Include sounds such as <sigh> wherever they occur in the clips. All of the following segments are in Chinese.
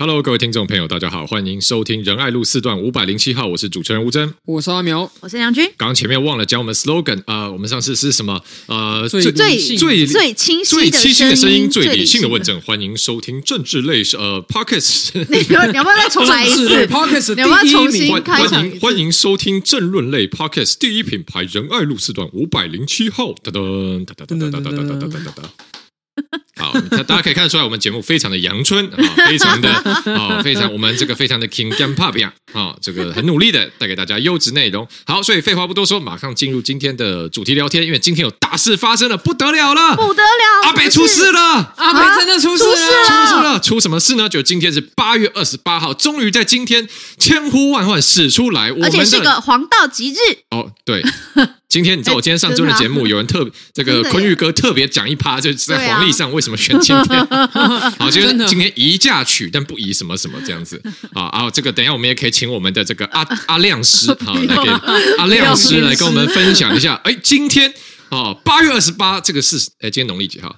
Hello，各位听众朋友，大家好，欢迎收听仁爱路四段五百零七号，我是主持人吴峥，我是阿苗，我是梁军。刚刚前面忘了讲我们 slogan 啊、呃，我们上次是什么？呃，最最最最清晰最清晰的声音，最最理性的问政。政，欢迎收听政治类呃 Pocket，你要你要不要再重来一次？<laughs> Pocket，你要不要重第一名新开欢场欢？迎欢迎收听政论类 Podcast 第一品牌仁爱路四段五百零七号。噔噔噔噔噔噔噔噔噔噔噔噔。好，大家可以看得出来，我们节目非常的阳春啊，非常的啊，非常我们这个非常的 King Jam Pop 呀啊，这个很努力的带给大家优质内容。好，所以废话不多说，马上进入今天的主题聊天，因为今天有大事发生了，不得了了，不得了，阿北出事了。阿北真的出事了，出事了，出什么事呢？就今天是八月二十八号，终于在今天千呼万唤始出来，我们的而且是个黄道吉日。哦，对，<laughs> 今天你知道我今天上周的节目，有人特这个坤玉哥特别讲一趴，就是在黄历上为什么选今天？<laughs> 好，就是今天宜嫁娶，但不宜什么什么这样子 <laughs> 啊啊！这个等一下我们也可以请我们的这个阿 <laughs> 阿亮师啊来给阿亮师来跟我们分享一下。哎，今天哦，八月二十八这个是哎，今天农历几号？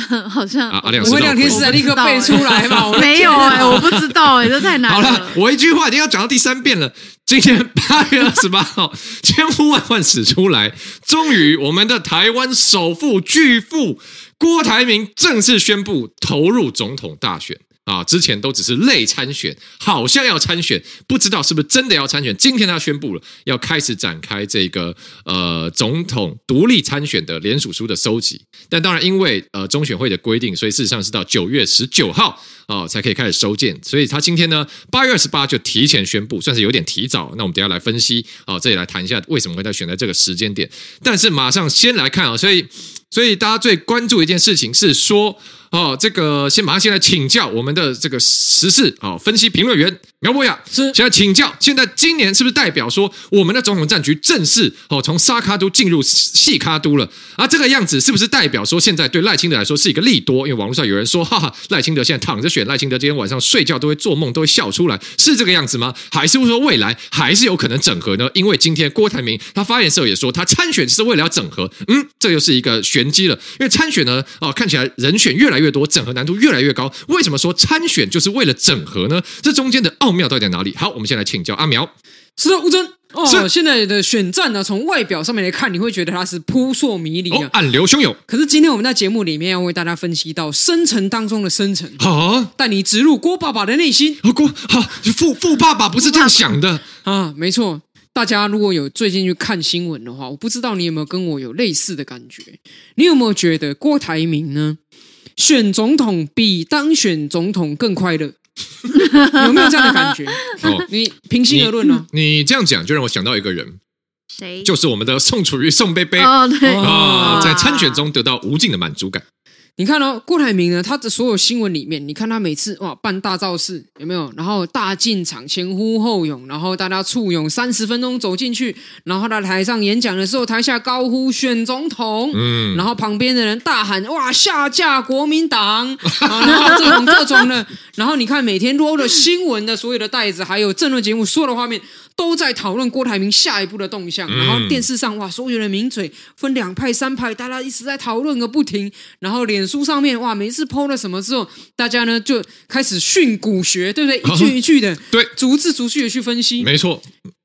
<laughs> 好像啊阿亮我们两天时间立刻背出来嘛？<laughs> 没有哎，我不知道哎，这太难好了，我一句话已经要讲到第三遍了。今天八月二十八号，千呼万唤始出来，终于我们的台湾首富巨富郭台铭正式宣布投入总统大选。啊，之前都只是类参选，好像要参选，不知道是不是真的要参选。今天他宣布了，要开始展开这个呃总统独立参选的联署书的收集。但当然，因为呃中选会的规定，所以事实上是到九月十九号啊、才可以开始收件。所以他今天呢，八月二十八就提前宣布，算是有点提早。那我们等下来分析啊、这里来谈一下为什么会在选在这个时间点。但是马上先来看啊，所以所以大家最关注一件事情是说。哦，这个先马上先来请教我们的这个时事啊分析评论员苗博雅，是现在请教，现在今年是不是代表说我们的总统战局正式哦从沙卡都进入细卡都了？啊，这个样子是不是代表说现在对赖清德来说是一个利多？因为网络上有人说，哈哈，赖清德现在躺着选，赖清德今天晚上睡觉都会做梦，都会笑出来，是这个样子吗？还是说未来还是有可能整合呢？因为今天郭台铭他发言时候也说，他参选是为了要整合，嗯，这又是一个玄机了，因为参选呢，哦，看起来人选越来越多，整合难度越来越高。为什么说参选就是为了整合呢？这中间的奥妙到底在哪里？好，我们先来请教阿苗。是的，吴尊哦，是现在的选战呢，从外表上面来看，你会觉得它是扑朔迷离。暗流汹涌。可是今天我们在节目里面要为大家分析到深层当中的深层，好，带你植入郭爸爸的内心哦郭好富富爸爸不是这样想的。啊！没错，大家如果有最近去看新闻的话，我不知道你有没有跟我有类似的感觉？你有没有觉得郭台铭呢，选总统比当选总统更快乐？<laughs> 有没有这样的感觉？哦，你平心而论呢、你这样讲就让我想到一个人，谁？就是我们的宋楚瑜宋贝贝哦，对，啊，在参选中得到无尽的满足感。你看哦，郭台铭呢，他的所有新闻里面，你看他每次哇办大造势有没有？然后大进场，前呼后拥，然后大家簇拥三十分钟走进去，然后在台上演讲的时候，台下高呼选总统，嗯，然后旁边的人大喊哇下架国民党，啊、然后这种各种的，然后你看每天录的新闻的所有的袋子，还有政论节目所有的画面。都在讨论郭台铭下一步的动向，然后电视上哇，所有的名嘴分两派三派，大家一直在讨论个不停。然后脸书上面哇，每次 PO 了什么之后，大家呢就开始训诂学，对不对？<laughs> 一句一句的，对，逐字逐句的去分析，没错，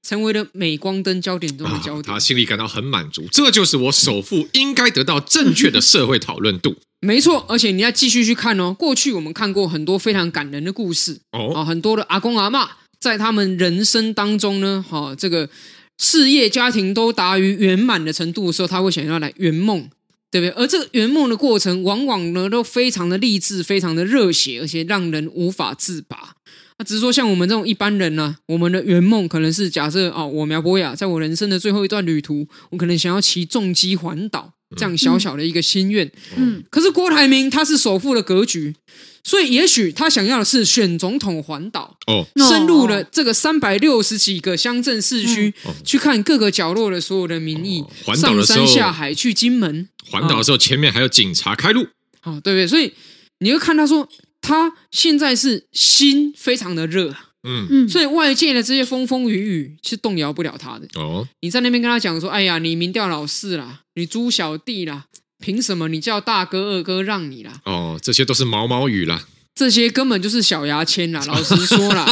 成为了镁光灯焦点中的焦点。他心里感到很满足，这就是我首富应该得到正确的社会讨论度。<laughs> 没错，而且你要继续去看哦。过去我们看过很多非常感人的故事哦，啊，很多的阿公阿妈。在他们人生当中呢，哈，这个事业家庭都达于圆满的程度的时候，他会想要来圆梦，对不对？而这个圆梦的过程，往往呢都非常的励志，非常的热血，而且让人无法自拔。那只是说，像我们这种一般人呢、我们的圆梦可能是假设啊，我苗博雅在我人生的最后一段旅途，我可能想要骑重机环岛，这样小小的一个心愿。嗯，可是郭台铭他是首富的格局。所以，也许他想要的是选总统环岛哦，深入了这个三百六十几个乡镇市区，嗯、去看各个角落的所有的民意。环岛的时候，上山下海去金门，环岛的时候前面还有警察开路，啊、哦，对不对？所以你会看他说，他现在是心非常的热，嗯嗯，所以外界的这些风风雨雨是动摇不了他的。哦，你在那边跟他讲说，哎呀，你民调老四啦，你猪小弟啦。凭什么你叫大哥二哥让你啦？哦，这些都是毛毛雨啦。这些根本就是小牙签啦。<laughs> 老实说啦，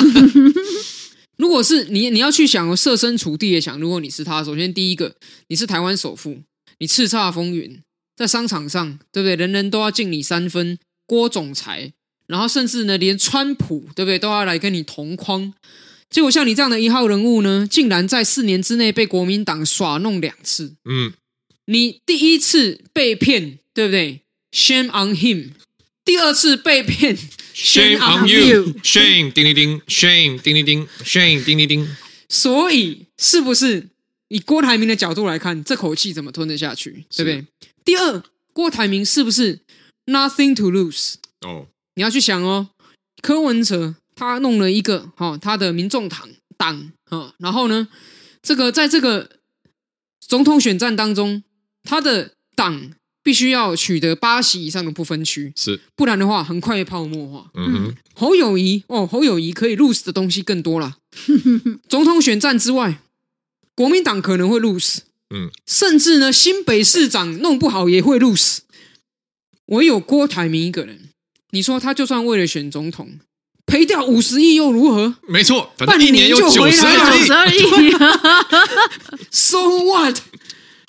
<laughs> 如果是你，你要去想设身处地的想，如果你是他，首先第一个，你是台湾首富，你叱咤风云，在商场上，对不对？人人都要敬你三分，郭总裁，然后甚至呢，连川普，对不对，都要来跟你同框。结果像你这样的一号人物呢，竟然在四年之内被国民党耍弄两次。嗯，你第一次被骗，对不对？Shame on him。第二次被骗，Shame on you，Shame 叮叮叮，Shame 叮叮叮，Shame 叮叮叮。所以是不是以郭台铭的角度来看，这口气怎么吞得下去？对不对？第二，郭台铭是不是 nothing to lose？哦，你要去想哦，柯文哲。他弄了一个哈、哦，他的民众党党啊，然后呢，这个在这个总统选战当中，他的党必须要取得八席以上的不分区，是，不然的话很快会泡沫化。嗯哼，侯友谊哦，侯友谊可以 lose 的东西更多了。<laughs> 总统选战之外，国民党可能会 lose，嗯，甚至呢，新北市长弄不好也会 lose。唯有郭台铭一个人，你说他就算为了选总统。赔掉五十亿又如何？没错，半年就回来了九十二亿。<laughs> So what？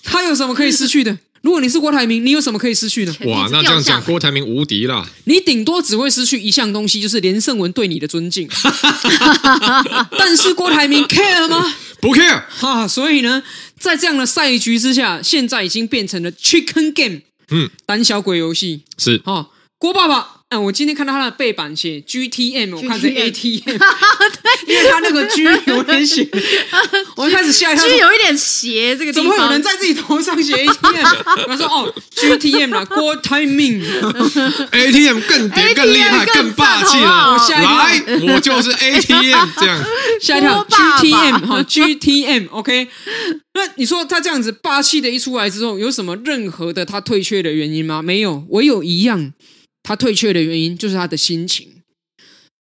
他有什么可以失去的？如果你是郭台铭，你有什么可以失去的？哇，那这样讲，郭台铭无敌啦！你顶多只会失去一项东西，就是连胜文对你的尊敬。<laughs> 但是郭台铭 care 吗？不 care。哈，所以呢，在这样的赛局之下，现在已经变成了 Chicken Game，嗯，胆小鬼游戏是。哦，郭爸爸。嗯、啊，我今天看到他的背板写 GTM，我看成 ATM，<laughs> 因为他那个 G 有点写，<laughs> 我一开始吓一跳，G 有一点斜，这个怎么会有人在自己头上写 ATM？他 <laughs> 说哦，GTM 啦，郭台铭，ATM 更点更厉害，更霸气了。我吓一跳，来，我就是 ATM，这样吓一跳，GTM 哈，GTM，OK。那你说他这样子霸气的一出来之后，有什么任何的他退却的原因吗？没有，唯有一样。他退却的原因就是他的心情。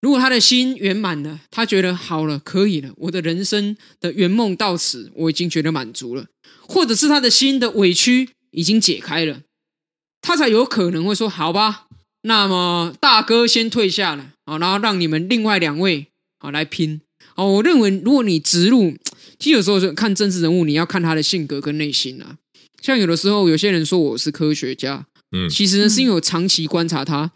如果他的心圆满了，他觉得好了，可以了，我的人生的圆梦到此，我已经觉得满足了。或者是他的心的委屈已经解开了，他才有可能会说：“好吧，那么大哥先退下了啊，然后让你们另外两位啊来拼。”哦，我认为如果你植入，其实有时候看政治人物，你要看他的性格跟内心啊。像有的时候，有些人说我是科学家。嗯，其实呢，是因为我长期观察他，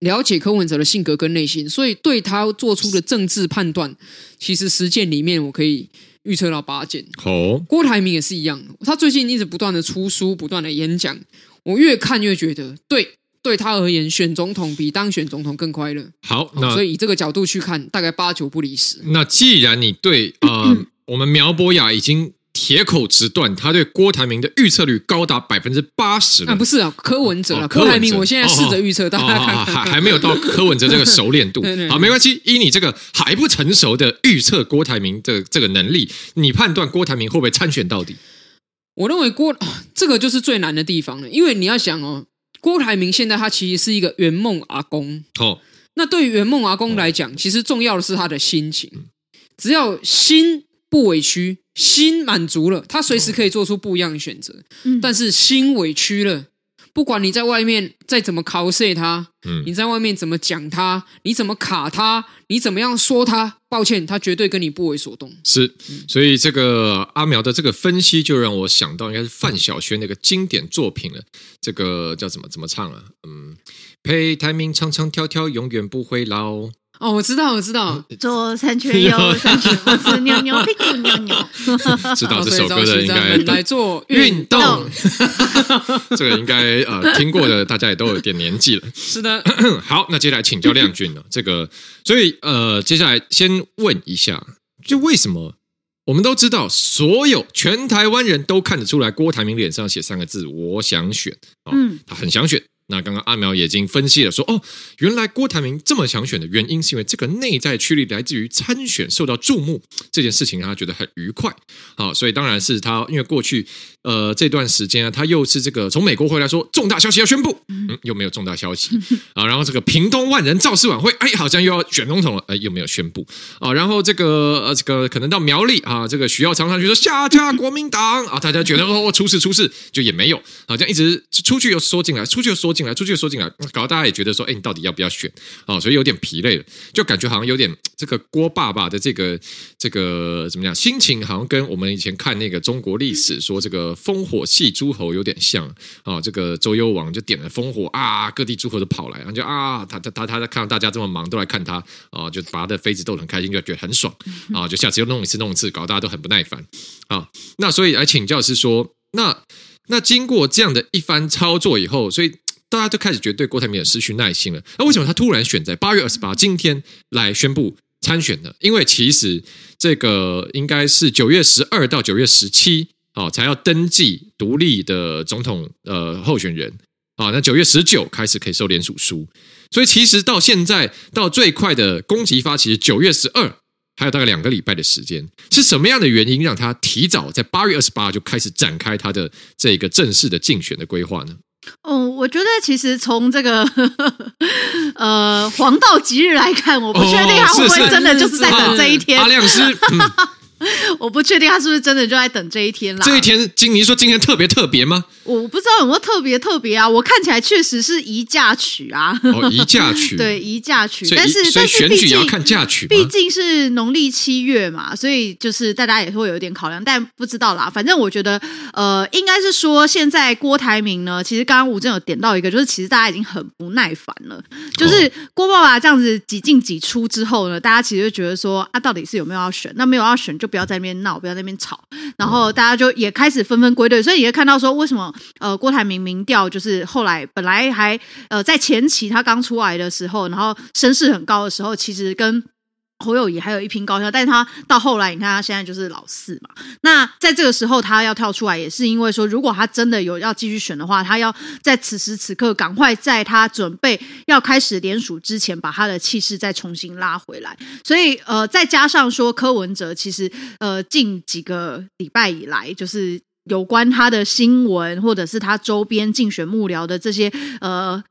了解柯文哲的性格跟内心，所以对他做出的政治判断，其实实践里面我可以预测到八件。哦，郭台铭也是一样，他最近一直不断的出书，不断的演讲，我越看越觉得，对，对他而言，选总统比当选总统更快乐。好，那所以以这个角度去看，大概八九不离十。那既然你对啊，呃、<laughs> 我们苗博雅已经。铁口直断，他对郭台铭的预测率高达百分之八十啊！不是啊，柯文哲啊，柯台铭，我现在试着预测，大家看，还还没有到柯文哲这个熟练度。<laughs> 好，没关系，依你这个还不成熟的预测郭台铭的这个能力，你判断郭台铭会不会参选到底？我认为郭这个就是最难的地方了，因为你要想哦，郭台铭现在他其实是一个圆梦阿公。哦，那对于圆梦阿公来讲，其实重要的是他的心情，只要心不委屈。心满足了，他随时可以做出不一样的选择。嗯，但是心委屈了，不管你在外面再怎么 cos 他，嗯，你在外面怎么讲他，你怎么卡他，你怎么样说他，抱歉，他绝对跟你不为所动。是，所以这个阿苗的这个分析，就让我想到应该是范晓萱那个经典作品了。这个叫怎么怎么唱啊？嗯，陪台铭唱唱跳跳，永远不会老。哦，我知道，我知道，<laughs> 左三圈，右 <laughs> 三圈，我是扭扭 <laughs> 屁股扭扭。知道这首歌的应该来做运动，这个应该呃听过的，大家也都有点年纪了。是的，<coughs> 好，那接下来请教亮君了。这个，所以呃，接下来先问一下，就为什么我们都知道，所有全台湾人都看得出来，郭台铭脸上写三个字“我想选”，嗯，他很想选。那刚刚阿苗也已经分析了说，说哦，原来郭台铭这么想选的原因，是因为这个内在驱力来自于参选受到注目这件事情，让他觉得很愉快。好，所以当然是他，因为过去呃这段时间啊，他又是这个从美国回来说重大消息要宣布，嗯，又没有重大消息 <laughs> 啊。然后这个屏东万人造势晚会，哎，好像又要选总统了，哎，又没有宣布啊。然后这个呃这个可能到苗栗啊，这个徐耀昌上去说下架国民党啊，大家觉得哦出事出事，就也没有，好像一直出去又缩进来，出去又缩进。进来，出去说进来，搞得大家也觉得说，哎，你到底要不要选？哦，所以有点疲累了，就感觉好像有点这个郭爸爸的这个这个怎么样？心情好像跟我们以前看那个中国历史说这个烽火戏诸侯有点像啊、哦。这个周幽王就点了烽火啊，各地诸侯都跑来，然后就啊，他他他他看到大家这么忙，都来看他啊，就把他的妃子逗得很开心，就觉得很爽啊，就下次又弄一次弄一次，搞得大家都很不耐烦啊。那所以来请教是说，那那经过这样的一番操作以后，所以大家都开始觉得对郭台铭也失去耐心了。那为什么他突然选在八月二十八今天来宣布参选呢？因为其实这个应该是九月十二到九月十七。哦，才要登记独立的总统呃候选人啊，那九月十九开始可以收联署书，所以其实到现在到最快的攻击发起九月十二，还有大概两个礼拜的时间，是什么样的原因让他提早在八月二十八就开始展开他的这个正式的竞选的规划呢？哦，我觉得其实从这个呃黄道吉日来看，我不确定他会不会真的就是在等这一天。阿亮师。<laughs> 嗯 <laughs> 我不确定他是不是真的就在等这一天啦。这一天，今你说今天特别特别吗？我不知道有没有特别特别啊。我看起来确实是宜嫁娶啊。哦，宜嫁娶。<laughs> 对，宜嫁娶。但是所以选举也要看嫁娶。毕竟是农历七月嘛，所以就是大家也会有点考量，但不知道啦。反正我觉得，呃，应该是说现在郭台铭呢，其实刚刚吴正有点到一个，就是其实大家已经很不耐烦了。就是郭爸爸这样子几进几出之后呢，大家其实就觉得说啊，到底是有没有要选？那没有要选就。不要在那边闹，不要在那边吵，然后大家就也开始纷纷归队，所以你会看到说，为什么呃郭台铭民调就是后来本来还呃在前期他刚出来的时候，然后声势很高的时候，其实跟。侯友宜还有一拼高下，但是他到后来，你看他现在就是老四嘛。那在这个时候，他要跳出来，也是因为说，如果他真的有要继续选的话，他要在此时此刻赶快在他准备要开始连署之前，把他的气势再重新拉回来。所以，呃，再加上说柯文哲，其实呃近几个礼拜以来，就是有关他的新闻，或者是他周边竞选幕僚的这些呃。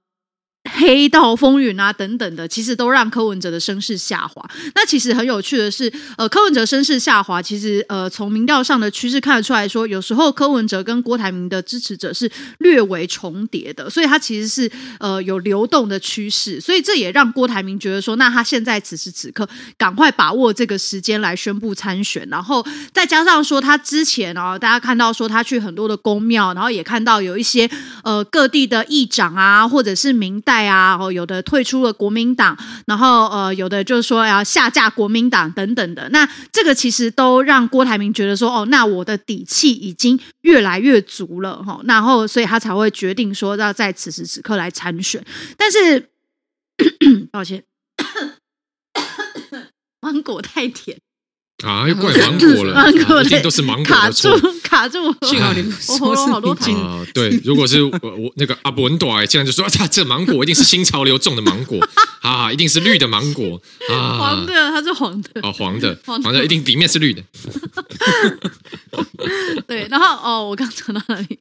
黑道风云啊，等等的，其实都让柯文哲的声势下滑。那其实很有趣的是，呃，柯文哲声势下滑，其实呃，从民调上的趋势看得出来说，有时候柯文哲跟郭台铭的支持者是略微重叠的，所以他其实是呃有流动的趋势。所以这也让郭台铭觉得说，那他现在此时此刻赶快把握这个时间来宣布参选，然后再加上说他之前啊，大家看到说他去很多的宫庙，然后也看到有一些呃各地的议长啊，或者是民代啊，哦，有的退出了国民党，然后呃，有的就是说要下架国民党等等的。那这个其实都让郭台铭觉得说，哦，那我的底气已经越来越足了，哈。然后，所以他才会决定说要在此时此刻来参选。但是，<coughs> 抱歉，<coughs> 芒果太甜。啊，又怪芒果了，<laughs> 芒果、啊、一定都是芒果的错，卡住，幸好你们说是好多啊，对，如果是我我那个阿伯文短，竟然就说啊，这芒果一定是新潮流种的芒果，<laughs> 啊，一定是绿的芒果。啊，黄的，它是黄的，哦，黄的，<laughs> 黄的，一定里面是绿的，对，然后哦，我刚讲到哪里？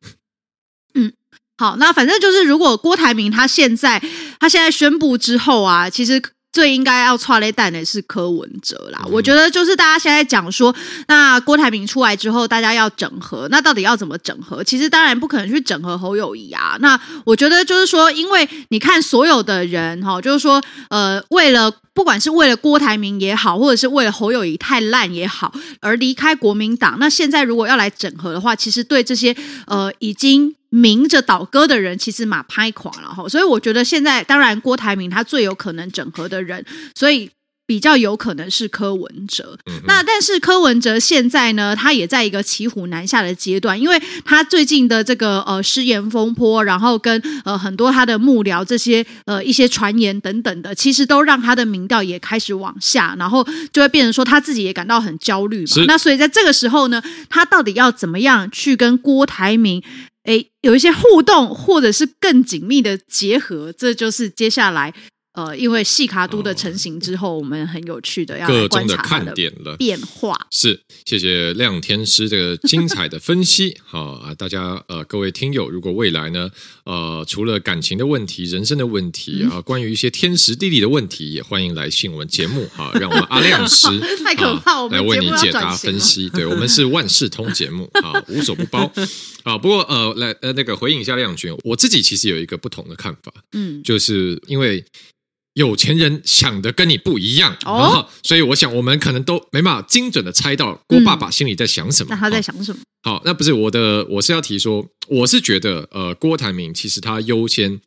嗯，好，那反正就是，如果郭台铭他现在他现在宣布之后啊，其实。最应该要踹雷蛋的是柯文哲啦，我觉得就是大家现在讲说，那郭台铭出来之后，大家要整合，那到底要怎么整合？其实当然不可能去整合侯友谊啊。那我觉得就是说，因为你看所有的人哈，就是说，呃，为了不管是为了郭台铭也好，或者是为了侯友谊太烂也好，而离开国民党，那现在如果要来整合的话，其实对这些呃已经。明着倒戈的人其实马拍垮了哈，所以我觉得现在当然郭台铭他最有可能整合的人，所以比较有可能是柯文哲。嗯、那但是柯文哲现在呢，他也在一个骑虎难下的阶段，因为他最近的这个呃失言风波，然后跟呃很多他的幕僚这些呃一些传言等等的，其实都让他的民调也开始往下，然后就会变成说他自己也感到很焦虑嘛。那所以在这个时候呢，他到底要怎么样去跟郭台铭？诶，有一些互动，或者是更紧密的结合，这就是接下来呃，因为细卡都的成型之后，我们很有趣的要各种的看点了变化。是，谢谢亮天师这个精彩的分析。<laughs> 好啊，大家呃，各位听友，如果未来呢，呃，除了感情的问题、人生的问题啊，关于一些天时地利的问题，也欢迎来信我们节目哈，让我们阿亮师 <laughs> 太可怕，来为你解答分析。对，我们是万事通节目啊，无所不包啊。不过呃，来呃，那个回应一下亮君，我自己其实有一个不同的看法，嗯，就是因为。有钱人想的跟你不一样，哦，所以我想我们可能都没办法精准的猜到郭爸爸心里在想什么。那他在想什么？好，那不是我的，我是要提说，我是觉得，呃，郭台铭其实他优先，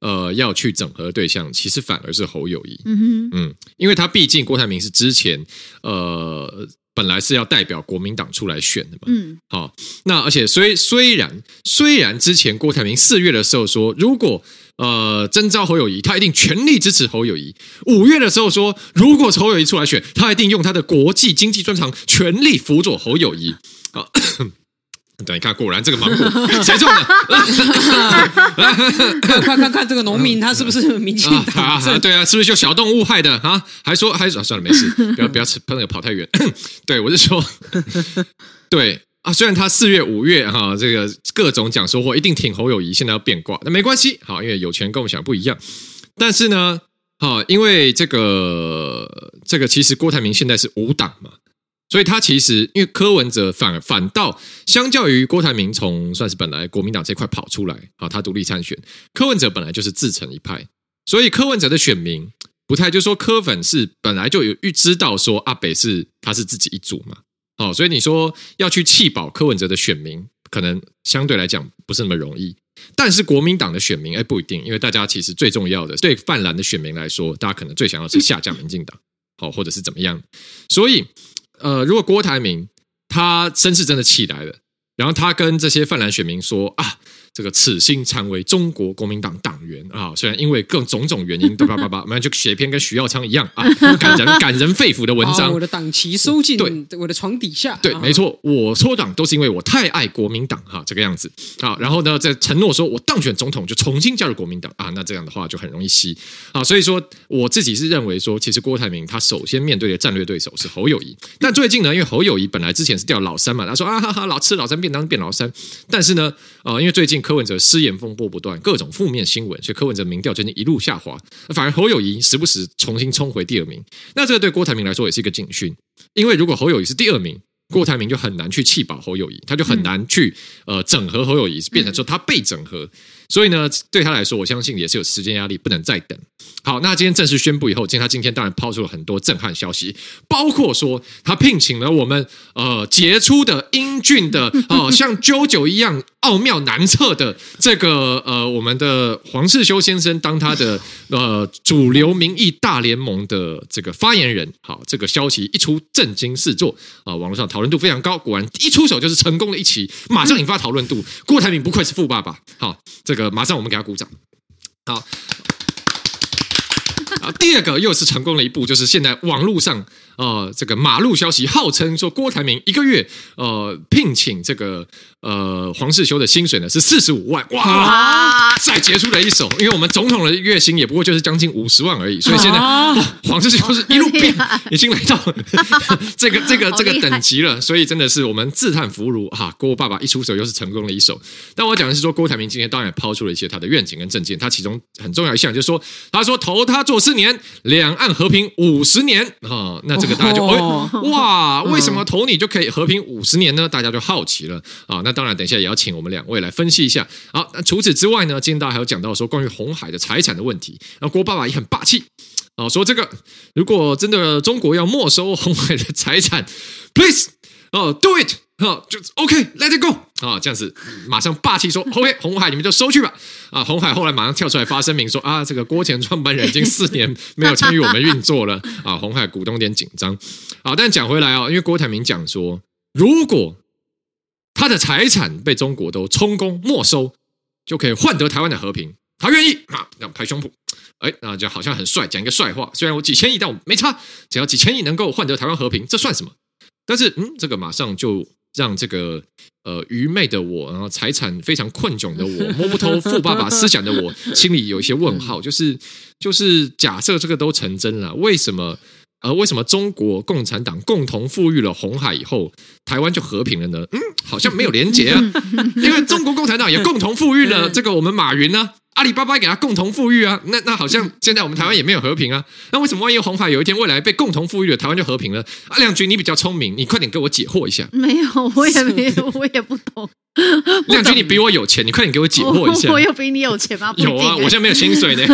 呃，要去整合对象，其实反而是侯友谊。嗯哼，嗯，因为他毕竟郭台铭是之前，呃。本来是要代表国民党出来选的嘛，嗯，好，那而且虽虽然虽然之前郭台铭四月的时候说，如果呃征召侯友谊，他一定全力支持侯友谊；五月的时候说，如果侯友谊出来选，他一定用他的国际经济专长全力辅佐侯友谊。啊。<coughs> 对，你看，果然这个芒果 <laughs> 谁种的？快看看这个农民，他是不是民进党？<laughs> 啊，对啊，是不是就小动物害的啊？还说还说、啊、算了，没事，不要不要吃，那个跑太远。<coughs> 对，我是说，<coughs> 对啊，虽然他四月五月哈、啊，这个各种讲说话一定挺侯友宜，现在要变卦，那没关系，好，因为有钱跟我们想的不一样。但是呢，哈，因为这个这个，其实郭台铭现在是无党嘛。所以他其实，因为柯文哲反反倒相较于郭台铭，从算是本来国民党这块跑出来啊，他独立参选，柯文哲本来就是自成一派，所以柯文哲的选民不太，就是说柯粉是本来就有预知道说阿北是他是自己一组嘛，哦，所以你说要去弃保柯文哲的选民，可能相对来讲不是那么容易，但是国民党的选民哎不一定，因为大家其实最重要的对泛蓝的选民来说，大家可能最想要是下降民进党，好或者是怎么样，所以。呃，如果郭台铭他声势真的起来了，然后他跟这些泛蓝选民说啊。这个此心参为中国国民党党员啊，虽然因为各种种原因，叭叭叭叭，我们就写一篇跟徐耀昌一样啊，感人感人肺腑的文章。我的党旗收进对我的床底下。对，没错，我脱党都是因为我太爱国民党哈，这个样子啊。然后呢，在承诺说我当选总统就重新加入国民党啊，那这样的话就很容易吸啊。所以说，我自己是认为说，其实郭台铭他首先面对的战略对手是侯友谊。但最近呢，因为侯友谊本来之前是掉老三嘛，他说啊哈哈，老吃老三便当变老三。但是呢，啊，因为最近。柯文哲失言风波不断，各种负面新闻，所以柯文哲民调最近一路下滑，反而侯友谊时不时重新冲回第二名。那这个对郭台铭来说也是一个警讯，因为如果侯友谊是第二名，郭台铭就很难去弃保侯友谊，他就很难去呃整合侯友谊，变成说他被整合。所以呢，对他来说，我相信也是有时间压力，不能再等。好，那今天正式宣布以后，今天他今天当然抛出了很多震撼消息，包括说他聘请了我们呃杰出的英俊的哦、呃，像 JoJo 一样奥妙难测的这个呃我们的黄世修先生当他的呃主流民意大联盟的这个发言人。好，这个消息一出，震惊四座啊、网络上讨论度非常高。果然一出手就是成功的一期，马上引发讨论度。郭台铭不愧是富爸爸。好，这个。马上我们给他鼓掌。好，啊，第二个又是成功了一步，就是现在网络上。呃，这个马路消息号称说，郭台铭一个月呃聘请这个呃黄世修的薪水呢是四十五万，哇！再杰出的一手，因为我们总统的月薪也不过就是将近五十万而已，所以现在、哦、黄世修是一路变，已经来到 <laughs> 这个这个这个等级了，所以真的是我们自叹弗如哈，郭爸爸一出手又是成功了一手。但我讲的是说，郭台铭今天当然也抛出了一些他的愿景跟政见，他其中很重要一项就是说，他说投他做四年，两岸和平五十年啊，那。这个大家就哦哇，为什么投你就可以和平五十年呢？大家就好奇了啊。那当然，等一下也要请我们两位来分析一下。好，那除此之外呢，今天大家还有讲到说关于红海的财产的问题。那郭爸爸也很霸气啊，说这个如果真的中国要没收红海的财产，please 哦，do it。哦，就 OK，Let it go 啊，这样子马上霸气说 OK，红海你们就收去吧。啊，红海后来马上跳出来发声明说啊，这个郭前创办人已经四年没有参与我们运作了啊，红海股东有点紧张。好，但讲回来啊，因为郭台铭讲说，如果他的财产被中国都充公没收，就可以换得台湾的和平，他愿意啊，这样拍胸脯，哎，那就好像很帅，讲一个帅话。虽然我几千亿，但我没差，只要几千亿能够换得台湾和平，这算什么？但是，嗯，这个马上就。让这个呃愚昧的我，然后财产非常困窘的我，<laughs> 摸不透富爸爸思想的我，<laughs> 心里有一些问号，就是就是假设这个都成真了，为什么？呃，为什么中国共产党共同富裕了红海以后，台湾就和平了呢？嗯，好像没有连结啊，<laughs> 因为中国共产党也共同富裕了这个我们马云呢、啊。阿里巴巴给他共同富裕啊，那那好像现在我们台湾也没有和平啊。那为什么万一红海有一天未来被共同富裕了，台湾就和平了？阿亮君，你比较聪明，你快点给我解惑一下。没有，我也没有，我也不懂。<laughs> 亮君，你比我有钱，你快点给我解惑一下。我，我有比你有钱吗？有啊，我现在没有薪水呢。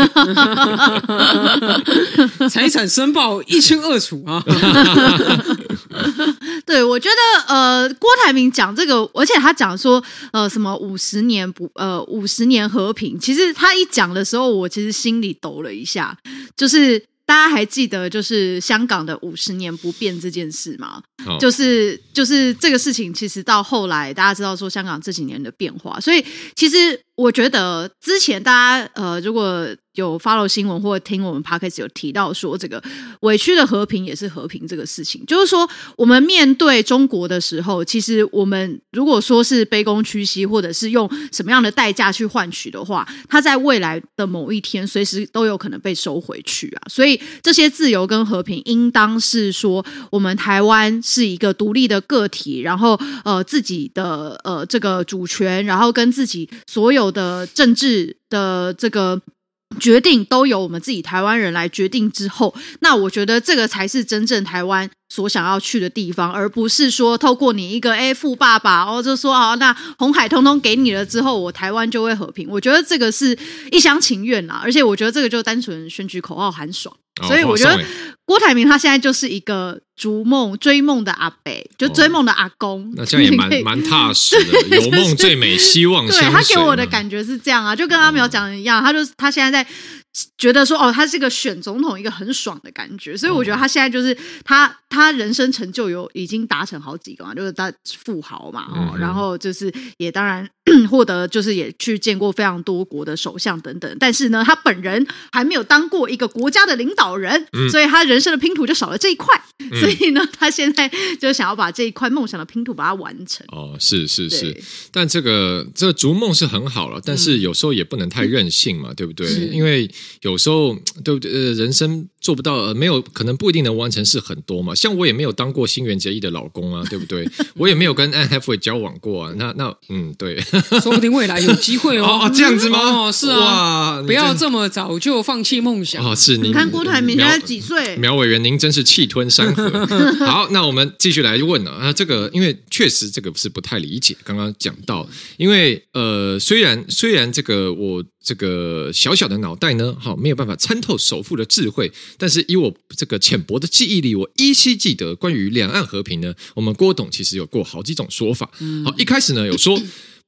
<laughs> 财产申报一清二楚啊。<laughs> <laughs> 对，我觉得呃，郭台铭讲这个，而且他讲说呃，什么五十年不呃五十年和平，其实他一讲的时候，我其实心里抖了一下，就是大家还记得就是香港的五十年不变这件事吗？哦、就是就是这个事情，其实到后来大家知道说香港这几年的变化，所以其实我觉得之前大家呃如果。有 follow 新闻或听我们 podcast 有提到说，这个委屈的和平也是和平这个事情，就是说我们面对中国的时候，其实我们如果说是卑躬屈膝，或者是用什么样的代价去换取的话，它在未来的某一天，随时都有可能被收回去啊。所以这些自由跟和平，应当是说我们台湾是一个独立的个体，然后呃自己的呃这个主权，然后跟自己所有的政治的这个。决定都由我们自己台湾人来决定之后，那我觉得这个才是真正台湾所想要去的地方，而不是说透过你一个哎富爸爸哦，就说哦，那红海通通给你了之后，我台湾就会和平。我觉得这个是一厢情愿啦，而且我觉得这个就单纯选举口号喊爽，哦、所以我觉得郭台铭他现在就是一个。逐梦追梦的阿伯，就追梦的阿公，哦、那这样也蛮 <laughs> 蛮踏实的。<laughs> 有梦最美，希望。对，他给我的感觉是这样啊，就跟阿苗讲的一样，他就他现在在。觉得说哦，他是个选总统一个很爽的感觉，所以我觉得他现在就是他他人生成就有已经达成好几个嘛，就是他富豪嘛，哦，然后就是也当然 <clears throat> 获得就是也去见过非常多国的首相等等，但是呢，他本人还没有当过一个国家的领导人，所以他人生的拼图就少了这一块，所以呢，他现在就想要把这一块梦想的拼图把它完成。哦，是是是，但这个这个逐梦是很好了，但是有时候也不能太任性嘛，对不对？因为有时候，对不对？呃，人生做不到，呃，没有可能不一定能完成事很多嘛。像我也没有当过新垣结衣的老公啊，对不对？<laughs> 我也没有跟 Anne Hathaway 交往过啊。那那嗯，对，<laughs> 说不定未来有机会哦。<laughs> 哦，这样子吗？哦，是啊。哇，不要这么早就放弃梦想。哦，是你看郭台铭现在几岁？苗委员，您真是气吞山河。好，那我们继续来问了啊。这个因为确实这个是不太理解。刚刚讲到，因为呃，虽然虽然这个我。这个小小的脑袋呢，好没有办法参透首富的智慧，但是以我这个浅薄的记忆力，我依稀记得关于两岸和平呢，我们郭董其实有过好几种说法。好，一开始呢有说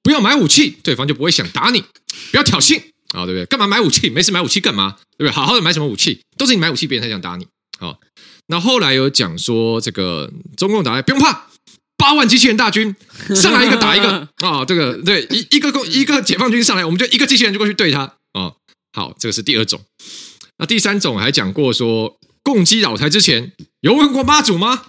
不要买武器，对方就不会想打你；不要挑衅啊，对不对？干嘛买武器？没事买武器干嘛？对不对？好好的买什么武器？都是你买武器，别人才想打你。好，那后来有讲说这个中共打来不用怕。八万机器人大军 <laughs> 上来一个打一个啊、哦！这个对一一个共一个解放军上来，我们就一个机器人就过去对他啊、哦！好，这个是第二种。那第三种还讲过说，共击扰台之前有问过妈祖吗？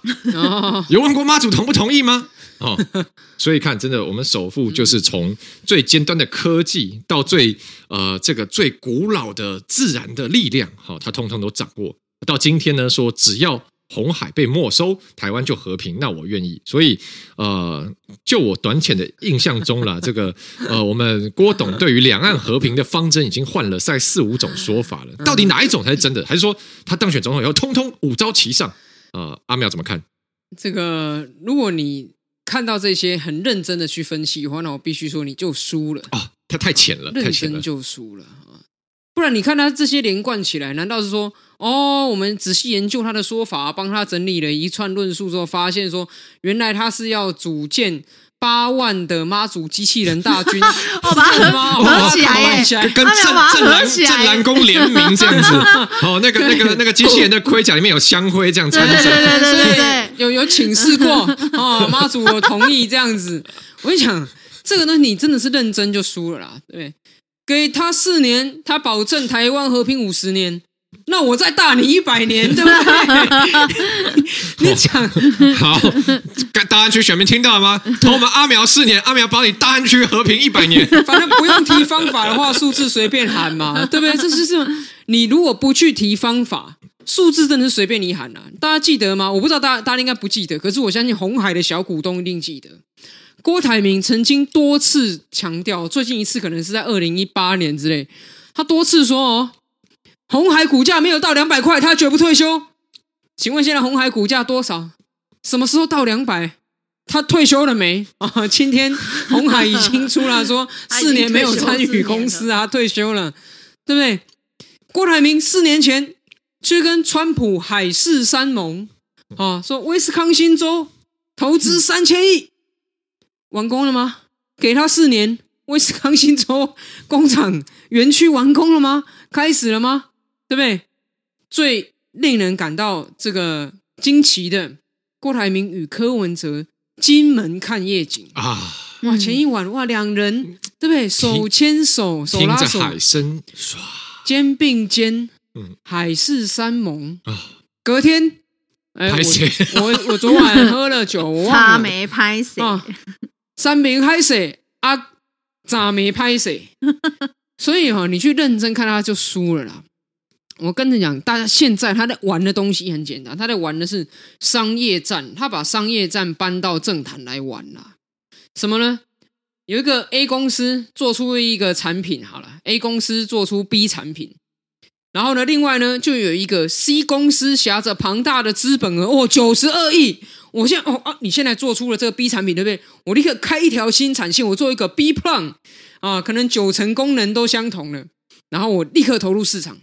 有问过妈祖同不同意吗？哦，<laughs> 所以看真的，我们首富就是从最尖端的科技到最呃这个最古老的自然的力量，好、哦，他通通都掌握。到今天呢，说只要。鸿海被没收，台湾就和平，那我愿意。所以，呃，就我短浅的印象中了，这个 <laughs> 呃，我们郭董对于两岸和平的方针已经换了赛四五种说法了。到底哪一种才是真的？还是说他当选总统以后，通通五招齐上？呃，阿妙怎么看？这个，如果你看到这些很认真的去分析的话，那我必须说你就输了啊！他太浅了，太浅了，认真就输了。不然你看他这些连贯起来，难道是说？哦，我们仔细研究他的说法，帮他整理了一串论述之后，发现说，原来他是要组建八万的妈祖机器人大军，<laughs> 哦，把它合起来耶，跟正正蓝正蓝宫联名这样子。哦，那个那个那个机器人的盔甲里面有香灰，这样穿着，对对对对，有有请示过哦，妈祖我同意这样子。我跟你讲，这个东西你真的是认真就输了啦，对，给他四年，他保证台湾和平五十年。那我再大你一百年，<laughs> 对不对？你讲好，大安区选民听到了吗？投我们阿苗四年，阿苗保你大安区和平一百年。反正不用提方法的话，数字随便喊嘛，<laughs> 对不对？这就是你如果不去提方法，数字真的是随便你喊啊。大家记得吗？我不知道大家大家应该不记得，可是我相信红海的小股东一定记得。郭台铭曾经多次强调，最近一次可能是在二零一八年之类，他多次说哦。红海股价没有到两百块，他绝不退休。请问现在红海股价多少？什么时候到两百？他退休了没？啊，今天红海已经出来说 <laughs> 四年没有参与公司啊，退休了，对不对？郭台铭四年前去跟川普海誓山盟啊，说威斯康星州投资三千亿，完工了吗？给他四年，威斯康星州工厂园区完工了吗？开始了吗？对不对？最令人感到这个惊奇的，郭台铭与柯文哲金门看夜景啊！哇，前一晚哇，两人对不对？手牵手，手拉手，海声唰，肩并肩，嗯，海誓山盟啊！隔天，哎，我我我昨晚喝了酒，我忘了他没拍谁啊？三明拍谁啊？咋没拍谁？<laughs> 所以哈，你去认真看他就输了啦。我跟你讲，大家现在他在玩的东西很简单，他在玩的是商业战，他把商业战搬到政坛来玩啦。什么呢？有一个 A 公司做出一个产品，好了，A 公司做出 B 产品，然后呢，另外呢，就有一个 C 公司挟着庞大的资本额，哦，九十二亿，我现在哦啊，你现在做出了这个 B 产品，对不对？我立刻开一条新产线，我做一个 B plan 啊，可能九成功能都相同了，然后我立刻投入市场。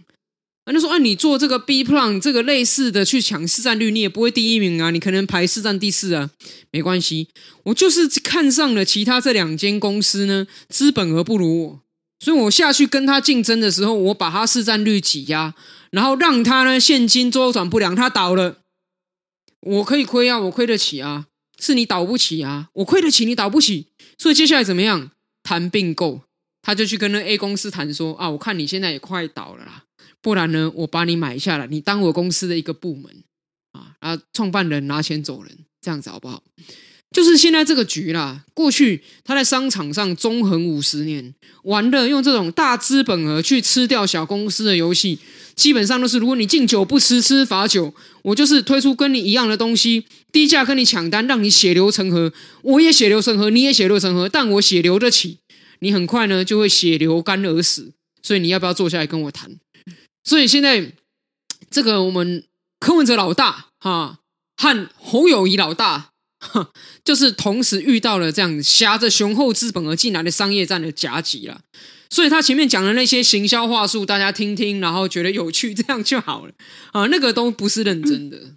那说啊，你做这个 B plan 这个类似的去抢市占率，你也不会第一名啊，你可能排市占第四啊，没关系。我就是看上了其他这两间公司呢，资本额不如我，所以我下去跟他竞争的时候，我把他市占率挤压，然后让他呢现金周转不良，他倒了，我可以亏啊，我亏得起啊，是你倒不起啊，我亏得起，你倒不起，所以接下来怎么样？谈并购，他就去跟那 A 公司谈说啊，我看你现在也快倒了啦。不然呢，我把你买下来，你当我公司的一个部门啊，啊，创办人拿钱走人，这样子好不好？就是现在这个局啦。过去他在商场上纵横五十年，玩的用这种大资本额去吃掉小公司的游戏，基本上都是如果你敬酒不吃吃罚酒，我就是推出跟你一样的东西，低价跟你抢单，让你血流成河，我也血流成河，你也血流成河，但我血流得起，你很快呢就会血流干而死。所以你要不要坐下来跟我谈？所以现在，这个我们柯文哲老大哈和侯友谊老大，哈，就是同时遇到了这样挟着雄厚资本而进来的商业战的夹击了。所以他前面讲的那些行销话术，大家听听，然后觉得有趣，这样就好了啊。那个都不是认真的。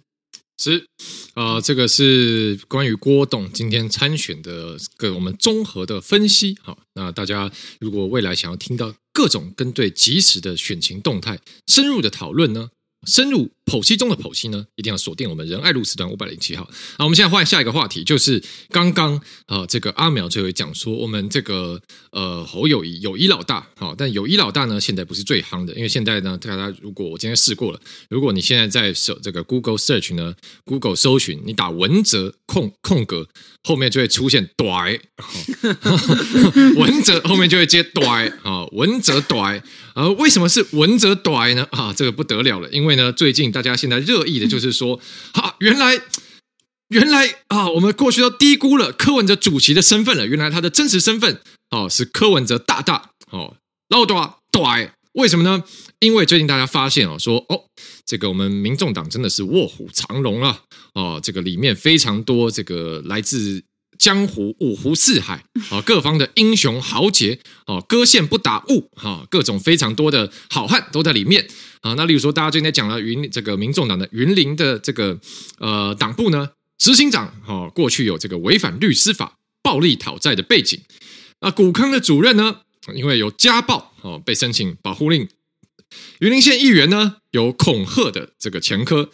是啊，这个是关于郭董今天参选的个我们综合的分析。好，那大家如果未来想要听到。各种跟对及时的选情动态深入的讨论呢，深入剖析中的剖析呢，一定要锁定我们仁爱路四段五百零七号。好，我们现在换下一个话题，就是刚刚啊，这个阿苗最后讲说，我们这个呃侯友宜友宜老大，好，但友宜老大呢，现在不是最夯的，因为现在呢，大家如果我今天试过了，如果你现在在搜这个 Google Search 呢，Google 搜寻，你打文哲空空格。后面就会出现短，<laughs> 文哲后面就会接短啊，文哲短，呃，为什么是文哲短呢？啊，这个不得了了，因为呢，最近大家现在热议的就是说，哈，原来原来啊，我们过去都低估了柯文哲主席的身份了，原来他的真实身份哦是柯文哲大大哦，老大短，为什么呢？因为最近大家发现哦，说哦。这个我们民众党真的是卧虎藏龙啊哦，这个里面非常多这个来自江湖五湖四海啊各方的英雄豪杰哦，割线不打雾哈，各种非常多的好汉都在里面啊。那例如说，大家最近讲了云这个民众党的云林的这个呃党部呢，执行长哈，过去有这个违反律师法、暴力讨债的背景。那古坑的主任呢，因为有家暴哦，被申请保护令。云林县议员呢，有恐吓的这个前科，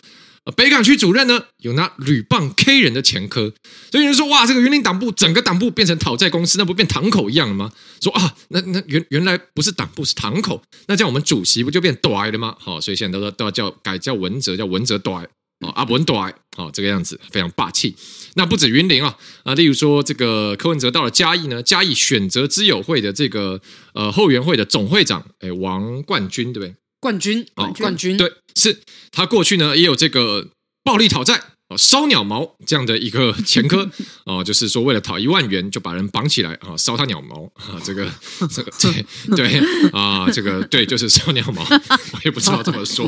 北港区主任呢有拿铝棒 K 人的前科，所以有人说哇，这个云林党部整个党部变成讨债公司，那不变堂口一样了吗？说啊，那那原原来不是党部是堂口，那这样我们主席不就变短了吗？好，所以现在都都要叫改叫文哲，叫文哲短。啊，文短，好，这个样子非常霸气。那不止云林啊，啊，例如说这个柯文哲到了嘉义呢，嘉义选择之友会的这个呃后援会的总会长，哎，王冠军，对不对？冠军，哦，冠军，对，是他过去呢也有这个暴力讨债。烧鸟毛这样的一个前科哦，就是说为了讨一万元就把人绑起来啊，烧他鸟毛啊，这个这个对对啊，这个对，就是烧鸟毛，我也不知道怎么说，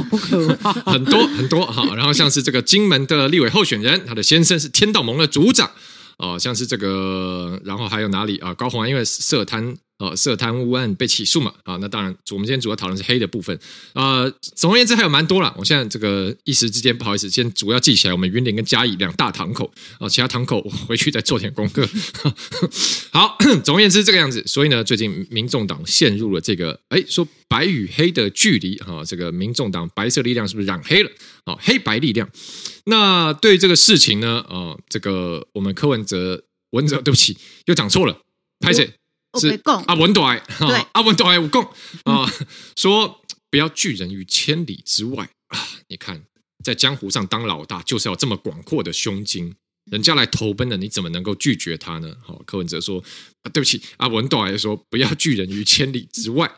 很多很多哈。然后像是这个金门的立委候选人，他的先生是天道盟的组长哦，像是这个，然后还有哪里啊？高虹安因为涉贪。哦，涉贪污案被起诉嘛？啊，那当然，我们今天主要讨论是黑的部分。啊、总而言之还有蛮多了。我现在这个一时之间不好意思，先主要记起来，我们云林跟嘉义两大堂口啊，其他堂口我回去再做点功课。<laughs> 好，总而言之这个样子。所以呢，最近民众党陷入了这个，哎，说白与黑的距离哈，这个民众党白色力量是不是染黑了？啊，黑白力量。那对这个事情呢，啊，这个我们柯文哲文哲，对不起，又讲错了，拍谁。是阿文短，对阿文短有共 <laughs> 啊，说不要拒人于千里之外啊！你看，在江湖上当老大，就是要这么广阔的胸襟。人家来投奔了，你怎么能够拒绝他呢？好，柯文哲说啊，对不起，阿文短也说不要拒人于千里之外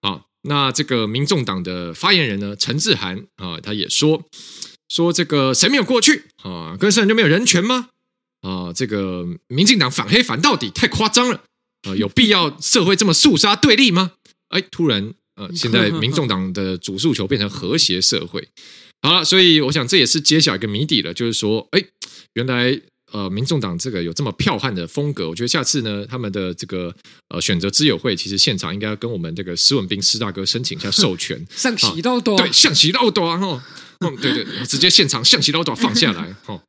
啊。那这个民众党的发言人呢，陈志涵啊，他也说说这个谁没有过去啊？跟上人就没有人权吗？啊，这个民进党反黑反到底，太夸张了。呃，有必要社会这么肃杀对立吗？<laughs> 哎，突然，呃，现在民众党的主诉求变成和谐社会，好了，所以我想这也是揭晓一个谜底了，就是说，哎，原来呃，民众党这个有这么剽悍的风格，我觉得下次呢，他们的这个呃选择之友会，其实现场应该要跟我们这个施文斌施大哥申请一下授权，象棋老大，对，象棋老大哈，嗯，对对，直接现场象棋老大放下来，哈。<laughs> 哦，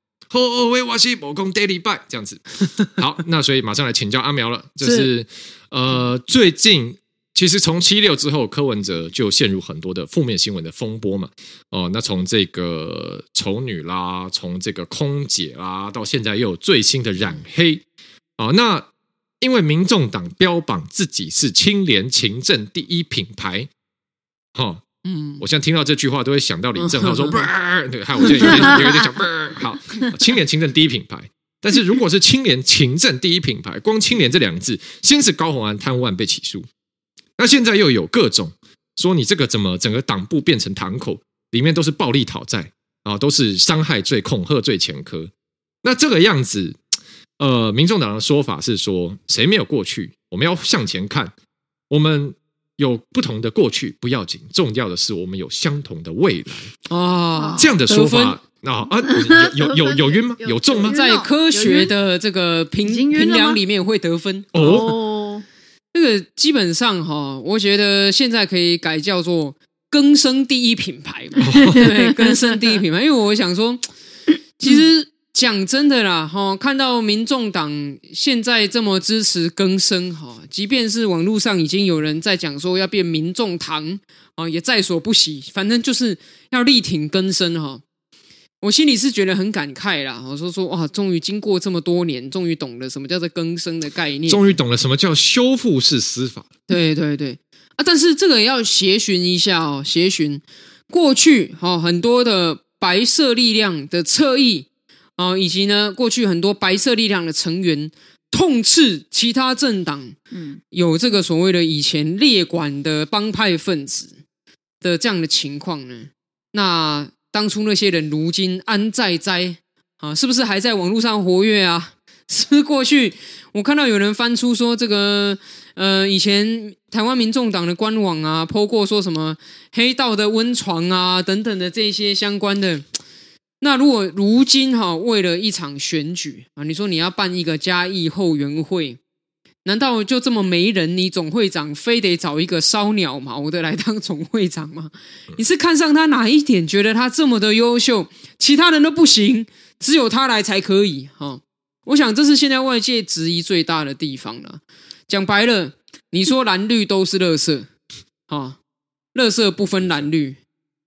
喂，我是某公 daily buy 这样子，<laughs> 好，那所以马上来请教阿苗了，就是，是。呃，最近其实从七六之后，柯文哲就陷入很多的负面新闻的风波嘛，哦、呃，那从这个丑女啦，从这个空姐啦，到现在又有最新的染黑，啊、呃，那因为民众党标榜自己是清廉勤政第一品牌，哈、哦。嗯，我现在听到这句话都会想到李正浩说，<laughs> 对，害我现在有点有点想，好，清廉勤政第一品牌。但是如果是清廉勤政第一品牌，光清廉这两个字，先是高虹安贪污案被起诉，那现在又有各种说你这个怎么整个党部变成堂口，里面都是暴力讨债啊，都是伤害罪、恐吓罪前科。那这个样子，呃，民众党的说法是说，谁没有过去？我们要向前看，我们。有不同的过去不要紧，重要的是我们有相同的未来啊！这样的说法啊啊，有有有有晕吗？<laughs> 有中吗？在科学的这个评评量里面会得分哦。这个基本上哈，我觉得现在可以改叫做“更生第一品牌” <laughs> 对，更生第一品牌。因为我想说，其实。讲真的啦，哈，看到民众党现在这么支持更生，哈，即便是网络上已经有人在讲说要变民众党，啊，也在所不惜，反正就是要力挺更生，哈。我心里是觉得很感慨啦，我说说哇，终于经过这么多年，终于懂了什么叫做更生的概念，终于懂了什么叫修复式司法。对对对，啊，但是这个也要协寻一下哦，协寻过去哈很多的白色力量的侧翼。哦，以及呢，过去很多白色力量的成员痛斥其他政党，嗯，有这个所谓的以前列管的帮派分子的这样的情况呢？那当初那些人如今安在哉？啊，是不是还在网络上活跃啊？是 <laughs> 不是过去我看到有人翻出说这个，呃，以前台湾民众党的官网啊，po 过说什么黑道的温床啊等等的这些相关的。那如果如今哈，为了一场选举啊，你说你要办一个嘉义后援会，难道就这么没人？你总会长非得找一个烧鸟毛的来当总会长吗？你是看上他哪一点，觉得他这么的优秀，其他人都不行，只有他来才可以？哈，我想这是现在外界质疑最大的地方了。讲白了，你说蓝绿都是垃圾，哈，垃圾不分蓝绿。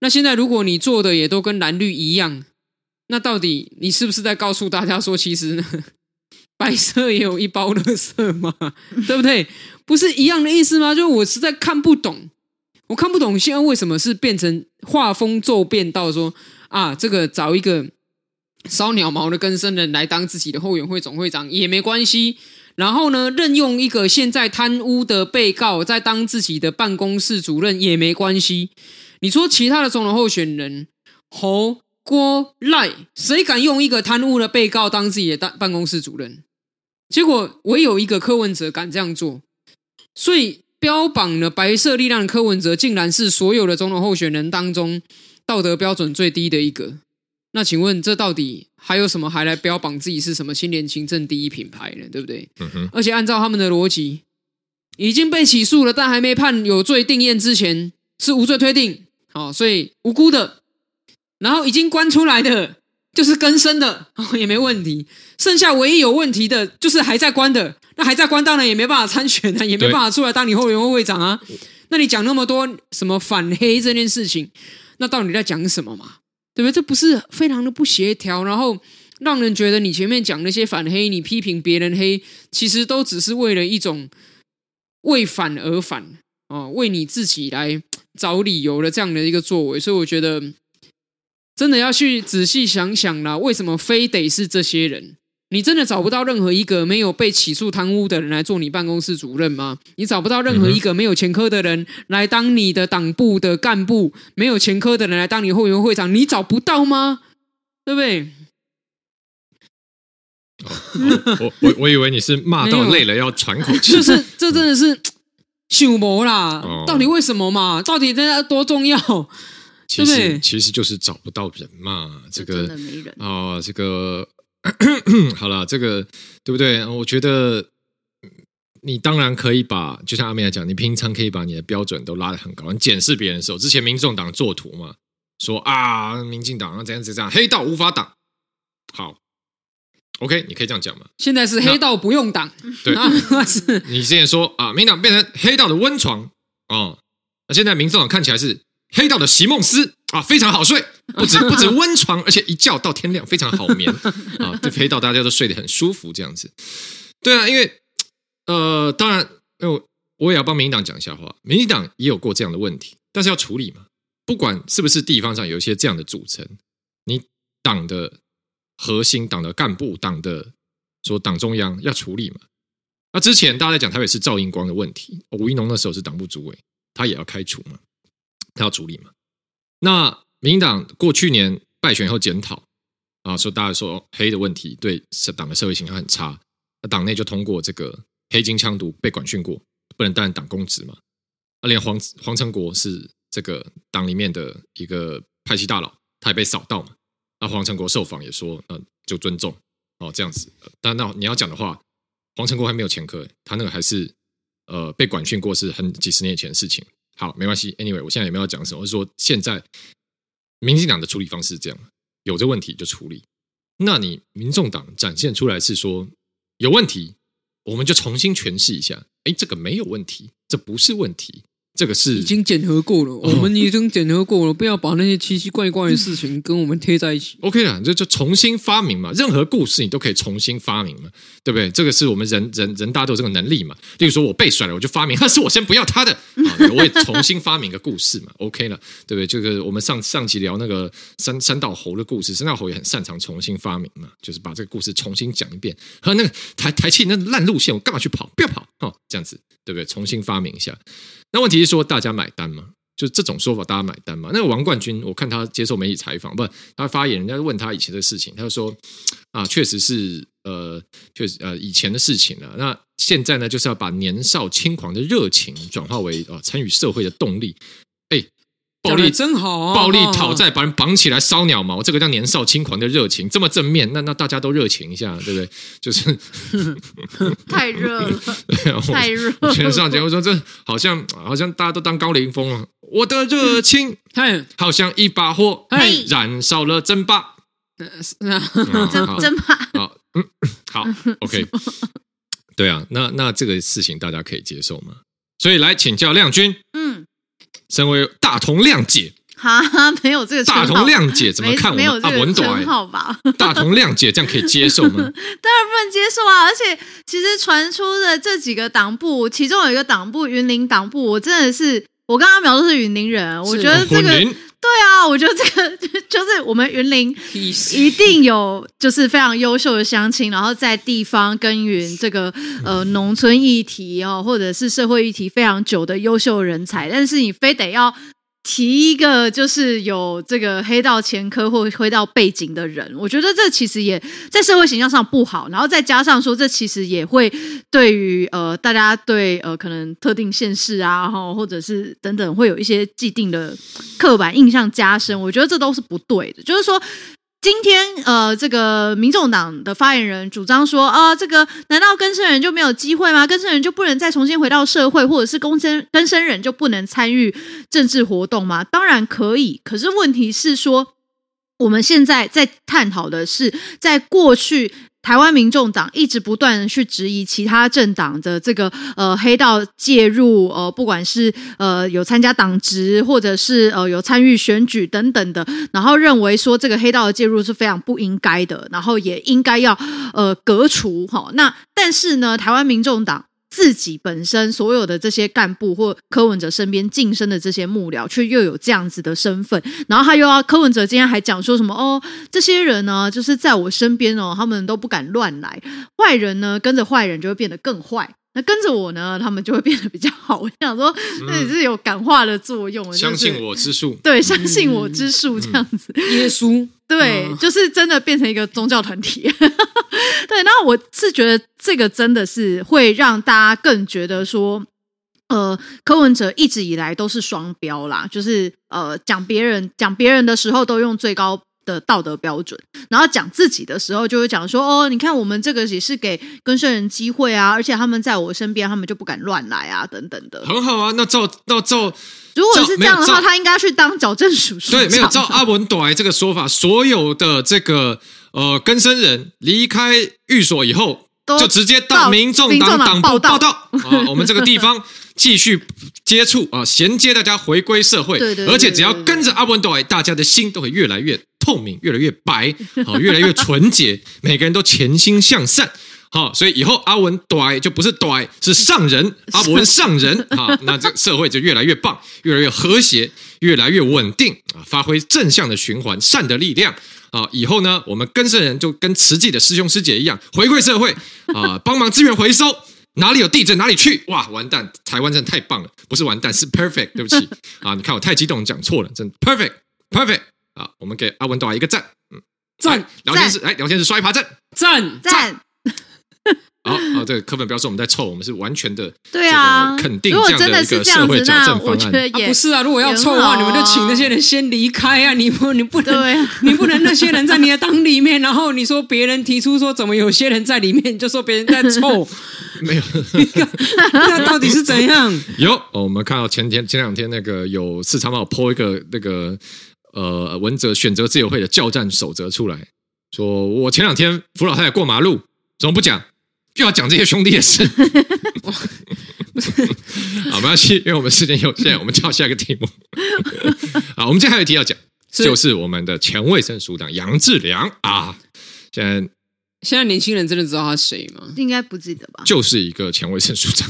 那现在如果你做的也都跟蓝绿一样。那到底你是不是在告诉大家说，其实呢，白色也有一包垃圾嘛？对不对？不是一样的意思吗？就我实在看不懂，我看不懂现在为什么是变成画风骤变到说啊，这个找一个烧鸟毛的更生人来当自己的后援会总会长也没关系。然后呢，任用一个现在贪污的被告在当自己的办公室主任也没关系。你说其他的总统候选人侯郭赖，谁敢用一个贪污的被告当自己的办办公室主任？结果唯有一个柯文哲敢这样做。所以标榜了白色力量的柯文哲，竟然是所有的总统候选人当中道德标准最低的一个。那请问，这到底还有什么还来标榜自己是什么青年勤政第一品牌呢？对不对？嗯哼。而且按照他们的逻辑，已经被起诉了，但还没判有罪定验之前，是无罪推定。好，所以无辜的，然后已经关出来的，就是更生的，<laughs> 也没问题。剩下唯一有问题的，就是还在关的。那还在关，当然也没办法参选啊，也没办法出来当你后援会会长啊。那你讲那么多什么反黑这件事情，那到底在讲什么嘛？对不对？这不是非常的不协调，然后让人觉得你前面讲那些反黑，你批评别人黑，其实都只是为了一种为反而反哦，为你自己来找理由的这样的一个作为。所以我觉得真的要去仔细想想啦，为什么非得是这些人？你真的找不到任何一个没有被起诉贪污的人来做你办公室主任吗？你找不到任何一个没有前科的人来当你的党部的干部，没有前科的人来当你后援会长，你找不到吗？对不对？哦哦、我我我以为你是骂到累了要喘口气，就是这真的是 <tsk> 秀魔啦！哦、到底为什么嘛？到底这多重要？其实其实就是找不到人嘛。这个真的没人 <clears throat> 哦，这个。好了，这个对不对？我觉得你当然可以把，就像阿妹来讲，你平常可以把你的标准都拉得很高。你检视别人的时候，之前民众党作图嘛，说啊，民进党啊怎样怎样，黑道无法挡。好，OK，你可以这样讲嘛。现在是黑道不用挡，<laughs> 对，那 <laughs> 是你之前说啊，民党变成黑道的温床哦，那现在民众党看起来是黑道的席梦思。啊，非常好睡，<laughs> 不止不止温床，而且一觉到天亮，非常好眠 <laughs> 啊！这黑道大家都睡得很舒服，这样子。对啊，因为呃，当然，因为我也要帮民进党讲一下话，民进党也有过这样的问题，但是要处理嘛。不管是不是地方上有一些这样的组成，你党的核心、党的干部、党的说党中央要处理嘛。那之前大家在讲台北市赵英光的问题，吴一农那时候是党部主委，他也要开除嘛，他要处理嘛。那民进党过去年败选以后检讨啊，说大家说黑的问题对党的社会形象很差，那党内就通过这个黑金枪毒被管训过，不能担任党公职嘛。那连黄黄成国是这个党里面的一个派系大佬，他也被扫到嘛。那黄成国受访也说，呃，就尊重哦这样子。但那你要讲的话，黄成国还没有前科，他那个还是呃被管训过，是很几十年前的事情。好，没关系。Anyway，我现在也没有讲什么，我是说现在民进党的处理方式是这样：有这问题就处理。那你民众党展现出来是说有问题，我们就重新诠释一下。哎，这个没有问题，这不是问题。这个是已经检核过了，哦、我们已经检核过了，不要把那些奇奇怪怪的事情跟我们贴在一起。OK 了，就就重新发明嘛，任何故事你都可以重新发明嘛，对不对？这个是我们人人人大家都有这个能力嘛。例如说我被甩了，我就发明，但是我先不要他的，啊、我也重新发明个故事嘛。OK 了，对不对？这个我们上上期聊那个三三道猴的故事，三道猴也很擅长重新发明嘛，就是把这个故事重新讲一遍。和那个台台气那烂路线，我干嘛去跑？不要跑哦，这样子对不对？重新发明一下。那问题说，大家买单吗？就这种说法，大家买单吗？那个王冠军，我看他接受媒体采访，不，他发言，人家问他以前的事情，他就说啊，确实是，呃，确实，呃，以前的事情了。那现在呢，就是要把年少轻狂的热情转化为啊，参与社会的动力。暴力真好啊！暴力讨债，把人绑起来烧鸟毛，这个叫年少轻狂的热情，这么正面，那那大家都热情一下，对不对？就是 <laughs> 太热了，<laughs> 太热。全上节目说，这好像好像大家都当高凌风了。我的热情，好像一把火，燃烧了争霸，争争霸。好，嗯，好，OK。对啊，那那这个事情大家可以接受吗？所以来请教亮君，嗯。身为大同谅解哈，没有这个大同谅解怎么看我们？没有这个称号啊、吧？大同谅解这样可以接受吗？<laughs> 当然不能接受啊！而且其实传出的这几个党部，其中有一个党部云林党部，我真的是我刚刚描述是云林人，我觉得这个对啊，我觉得这个就是我们云林一定有就是非常优秀的乡亲，然后在地方耕耘这个呃农村议题哦，或者是社会议题非常久的优秀人才，但是你非得要。提一个就是有这个黑道前科或黑道背景的人，我觉得这其实也在社会形象上不好，然后再加上说，这其实也会对于呃大家对呃可能特定现实啊，然后或者是等等会有一些既定的刻板印象加深，我觉得这都是不对的，就是说。今天，呃，这个民众党的发言人主张说，啊，这个难道更生人就没有机会吗？更生人就不能再重新回到社会，或者是更生更生人就不能参与政治活动吗？当然可以，可是问题是说，我们现在在探讨的是，在过去。台湾民众党一直不断去质疑其他政党的这个呃黑道介入，呃，不管是呃有参加党职，或者是呃有参与选举等等的，然后认为说这个黑道的介入是非常不应该的，然后也应该要呃革除哈。那但是呢，台湾民众党。自己本身所有的这些干部或柯文哲身边晋升的这些幕僚，却又有这样子的身份，然后他又要柯文哲今天还讲说什么哦，这些人呢，就是在我身边哦，他们都不敢乱来，坏人呢跟着坏人就会变得更坏。那跟着我呢，他们就会变得比较好。我想说，那也是有感化的作用。嗯，相信我之术，对，相信我之术这样子。嗯嗯、耶稣，对，就是真的变成一个宗教团体。<laughs> 对，那我是觉得这个真的是会让大家更觉得说，呃，柯文哲一直以来都是双标啦，就是呃，讲别人讲别人的时候都用最高的道德标准，然后讲自己的时候就会讲说哦，你看我们这个也是给更生人机会啊，而且他们在我身边，他们就不敢乱来啊，等等的。很好啊，那照那照，如果是这样的话，他应该去当矫正署署长。对，没有照阿文短这个说法，所有的这个呃更生人离开寓所以后，就直接到民众党党部报道 <laughs> 啊，我们这个地方。继续接触啊，衔接大家回归社会，对对对对对，而且只要跟着阿文朵，大家的心都会越来越透明，越来越白，<laughs> 好，越来越纯洁，每个人都潜心向善，好，所以以后阿文朵就不是朵，是上人，<laughs> 阿文上人，啊，那这个社会就越来越棒，越来越和谐，越来越稳定啊，发挥正向的循环，善的力量啊，以后呢，我们更生人就跟慈济的师兄师姐一样，回馈社会啊，帮忙资源回收。<laughs> 哪里有地震哪里去！哇，完蛋！台湾真的太棒了，不是完蛋，是 perfect。对不起啊，你看我太激动，讲错了，真 perfect perfect 啊！我们给阿文打一个赞，嗯，赞。聊天室，来聊天室刷一排赞，赞赞。好好，这个课本不要说我们在臭，我们是完全的对啊，肯定这样的一个社会矫正方案。不是啊，如果要臭的话，你们就请那些人先离开啊！你不，你不能，你不能那些人在你的党里面，然后你说别人提出说怎么有些人在里面，你就说别人在臭。<laughs> 没有，<laughs> 那到底是怎样？有，哦我们看到前天前两天那个有四常报 po 一个那个呃文哲选择自由会的教战守则出来，说我前两天扶老太太过马路，怎么不讲？又要讲这些兄弟的事，<laughs> 好，没关系，因为我们时间有限，我们跳下一个题目。<laughs> 好，我们今天还有一题要讲，就是我们的前卫生署长杨志良啊。现在现在年轻人真的知道他是谁吗？应该不记得吧？就是一个前卫生署长。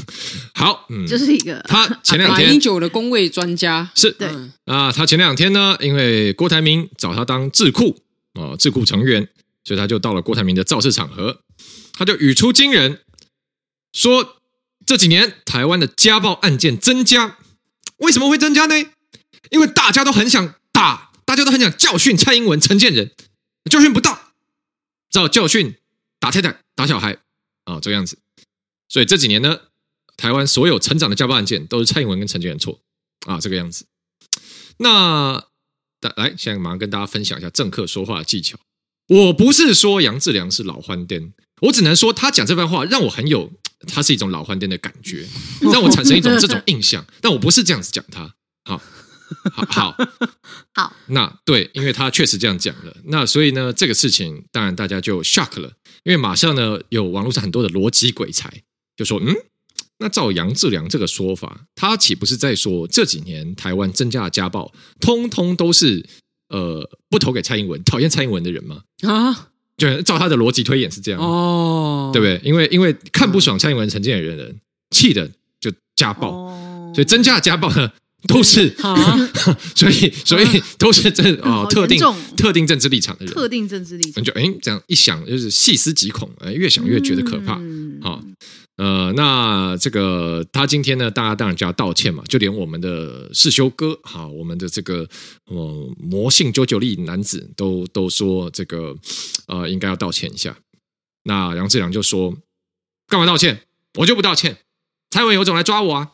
好，嗯，就是一个他前两天 <laughs> 马英九的公卫专家是对啊，他前两天呢，因为郭台铭找他当智库啊，智库成员，所以他就到了郭台铭的造势场合。他就语出惊人，说这几年台湾的家暴案件增加，为什么会增加呢？因为大家都很想打，大家都很想教训蔡英文、陈建仁，教训不到，只好教训打太太、打小孩啊、哦，这个样子。所以这几年呢，台湾所有成长的家暴案件都是蔡英文跟陈建仁错啊，这个样子。那来，现在马上跟大家分享一下政客说话的技巧。我不是说杨志良是老欢颠。我只能说，他讲这番话让我很有，他是一种老欢颠的感觉，<laughs> 让我产生一种这种印象。但我不是这样子讲他，好，好，好，<laughs> 好。那对，因为他确实这样讲了。那所以呢，这个事情当然大家就 shock 了，因为马上呢，有网络上很多的逻辑鬼才就说，嗯，那照杨志良这个说法，他岂不是在说这几年台湾增加的家暴，通通都是呃不投给蔡英文、讨厌蔡英文的人吗？啊，就照他的逻辑推演是这样哦，对不对？因为因为看不爽蔡英文陈建仁的人，气的就家暴，哦、所以增加的家暴呢 <laughs> 都是，啊、<laughs> 所以所以都是这啊、哦、特定特定政治立场的人，特定政治立场，就哎这样一想就是细思极恐，哎越想越觉得可怕，好、嗯。哦呃，那这个他今天呢，大家当然就要道歉嘛，就连我们的世修哥，哈，我们的这个呃魔性九九力男子都都说这个呃应该要道歉一下。那杨志良就说，干嘛道歉？我就不道歉。蔡文有种来抓我啊！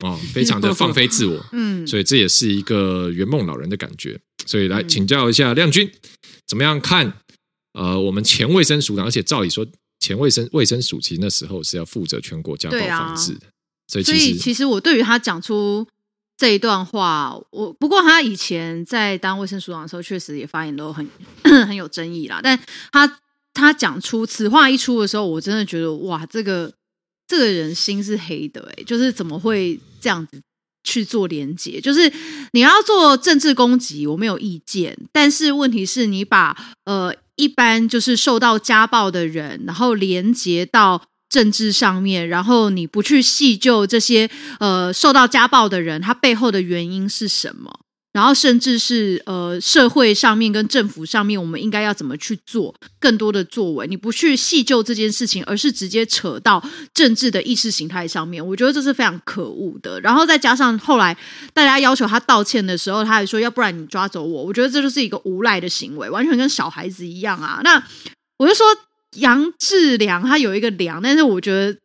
哦，非常的放飞自我，嗯，所以这也是一个圆梦老人的感觉。所以来请教一下亮君，怎么样看？呃，我们前卫生署长，而且照理说。前卫生卫生署其实那时候是要负责全国家暴防治的，所以其实，所以其实我对于他讲出这一段话，我不过他以前在当卫生署长的时候，确实也发言都很很有争议啦。但他他讲出此话一出的时候，我真的觉得哇，这个这个人心是黑的哎、就是怎么会这样子去做连结？就是你要做政治攻击，我没有意见，但是问题是你把呃。一般就是受到家暴的人，然后连接到政治上面，然后你不去细究这些呃受到家暴的人他背后的原因是什么？然后，甚至是呃，社会上面跟政府上面，我们应该要怎么去做更多的作为？你不去细究这件事情，而是直接扯到政治的意识形态上面，我觉得这是非常可恶的。然后再加上后来大家要求他道歉的时候，他还说：“要不然你抓走我。”我觉得这就是一个无赖的行为，完全跟小孩子一样啊。那我就说杨志良他有一个良，但是我觉得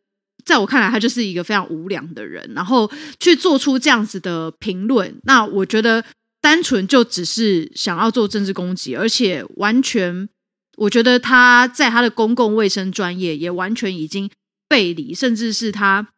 在我看来，他就是一个非常无良的人，然后去做出这样子的评论。那我觉得。单纯就只是想要做政治攻击，而且完全，我觉得他在他的公共卫生专业也完全已经背离，甚至是他，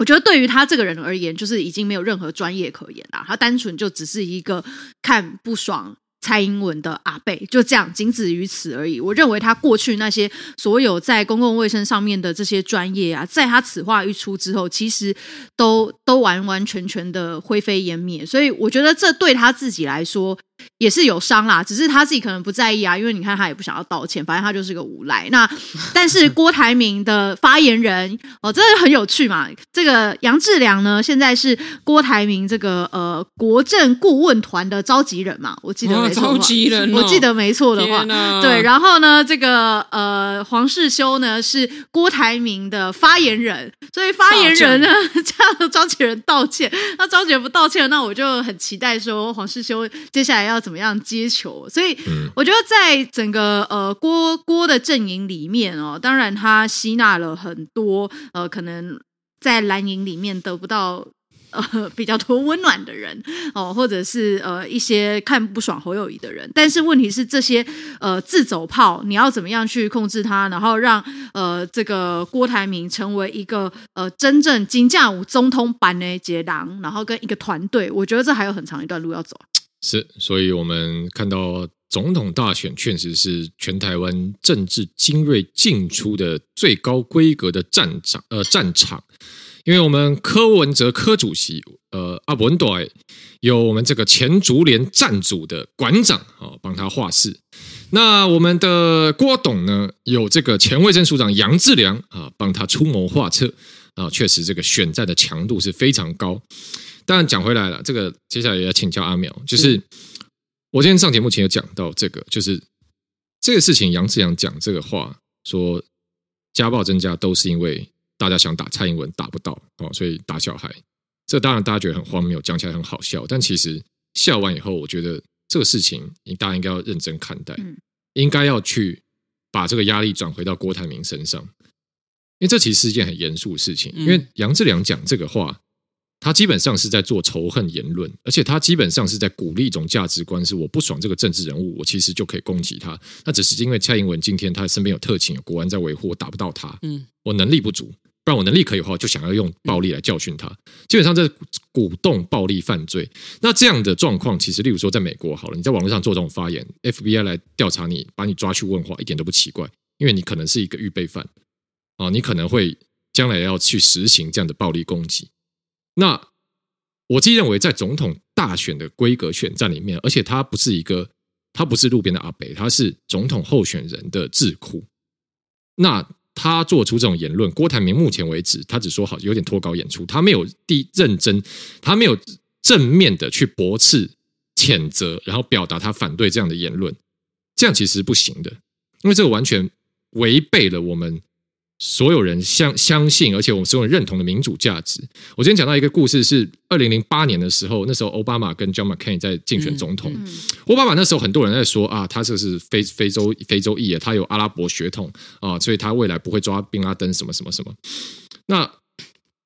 我觉得对于他这个人而言，就是已经没有任何专业可言啦。他单纯就只是一个看不爽。蔡英文的阿贝就这样，仅止于此而已。我认为他过去那些所有在公共卫生上面的这些专业啊，在他此话一出之后，其实都都完完全全的灰飞烟灭。所以我觉得这对他自己来说。也是有伤啦，只是他自己可能不在意啊，因为你看他也不想要道歉，反正他就是个无赖。那 <laughs> 但是郭台铭的发言人哦，真的很有趣嘛。这个杨志良呢，现在是郭台铭这个呃国政顾问团的召集人嘛，我记得没错，召集人，我记得没错的话，<laughs> 对。然后呢，这个呃黄世修呢是郭台铭的发言人，所以发言人呢叫 <laughs> 召集人道歉，那召集人不道歉，那我就很期待说黄世修接下来要。怎么样接球？所以我觉得在整个呃郭郭的阵营里面哦，当然他吸纳了很多呃可能在蓝营里面得不到呃比较多温暖的人哦，或者是呃一些看不爽侯友谊的人。但是问题是这些呃自走炮，你要怎么样去控制他，然后让呃这个郭台铭成为一个呃真正金价五中通版的结党，然后跟一个团队，我觉得这还有很长一段路要走。是，所以我们看到总统大选确实是全台湾政治精锐进出的最高规格的战场，呃，战场。因为我们柯文哲柯主席，呃，阿文队有我们这个前竹联战组的馆长啊，帮他画事。那我们的郭董呢，有这个前卫生署长杨志良啊，帮他出谋划策啊，确实这个选战的强度是非常高。当然讲回来了，这个接下来也要请教阿苗，就是我今天上节目前有讲到这个，就是这个事情，杨志良讲这个话说家暴增加都是因为大家想打蔡英文打不到哦，所以打小孩。这当然大家觉得很荒谬，讲起来很好笑，但其实笑完以后，我觉得这个事情你大家应该要认真看待，应该要去把这个压力转回到郭台铭身上，因为这其实是一件很严肃的事情。因为杨志良讲这个话。他基本上是在做仇恨言论，而且他基本上是在鼓励一种价值观：是我不爽这个政治人物，我其实就可以攻击他。那只是因为蔡英文今天他身边有特勤、有国安在维护，我打不到他。嗯，我能力不足，不然我能力可以的话，就想要用暴力来教训他。基本上在鼓动暴力犯罪。那这样的状况，其实例如说在美国好了，你在网络上做这种发言，FBI 来调查你，把你抓去问话，一点都不奇怪，因为你可能是一个预备犯啊，你可能会。将来要去实行这样的暴力攻击。那我自己认为，在总统大选的规格选战里面，而且他不是一个，他不是路边的阿北，他是总统候选人的智库。那他做出这种言论，郭台铭目前为止，他只说好有点脱稿演出，他没有第认真，他没有正面的去驳斥、谴责，然后表达他反对这样的言论，这样其实不行的，因为这个完全违背了我们。所有人相相信，而且我们所有人认同的民主价值。我今天讲到一个故事，是二零零八年的时候，那时候奥巴马跟 John McCain 在竞选总统。奥巴马那时候很多人在说啊，他这是非非洲非洲裔啊，他有阿拉伯血统啊，所以他未来不会抓宾拉登什么什么什么。那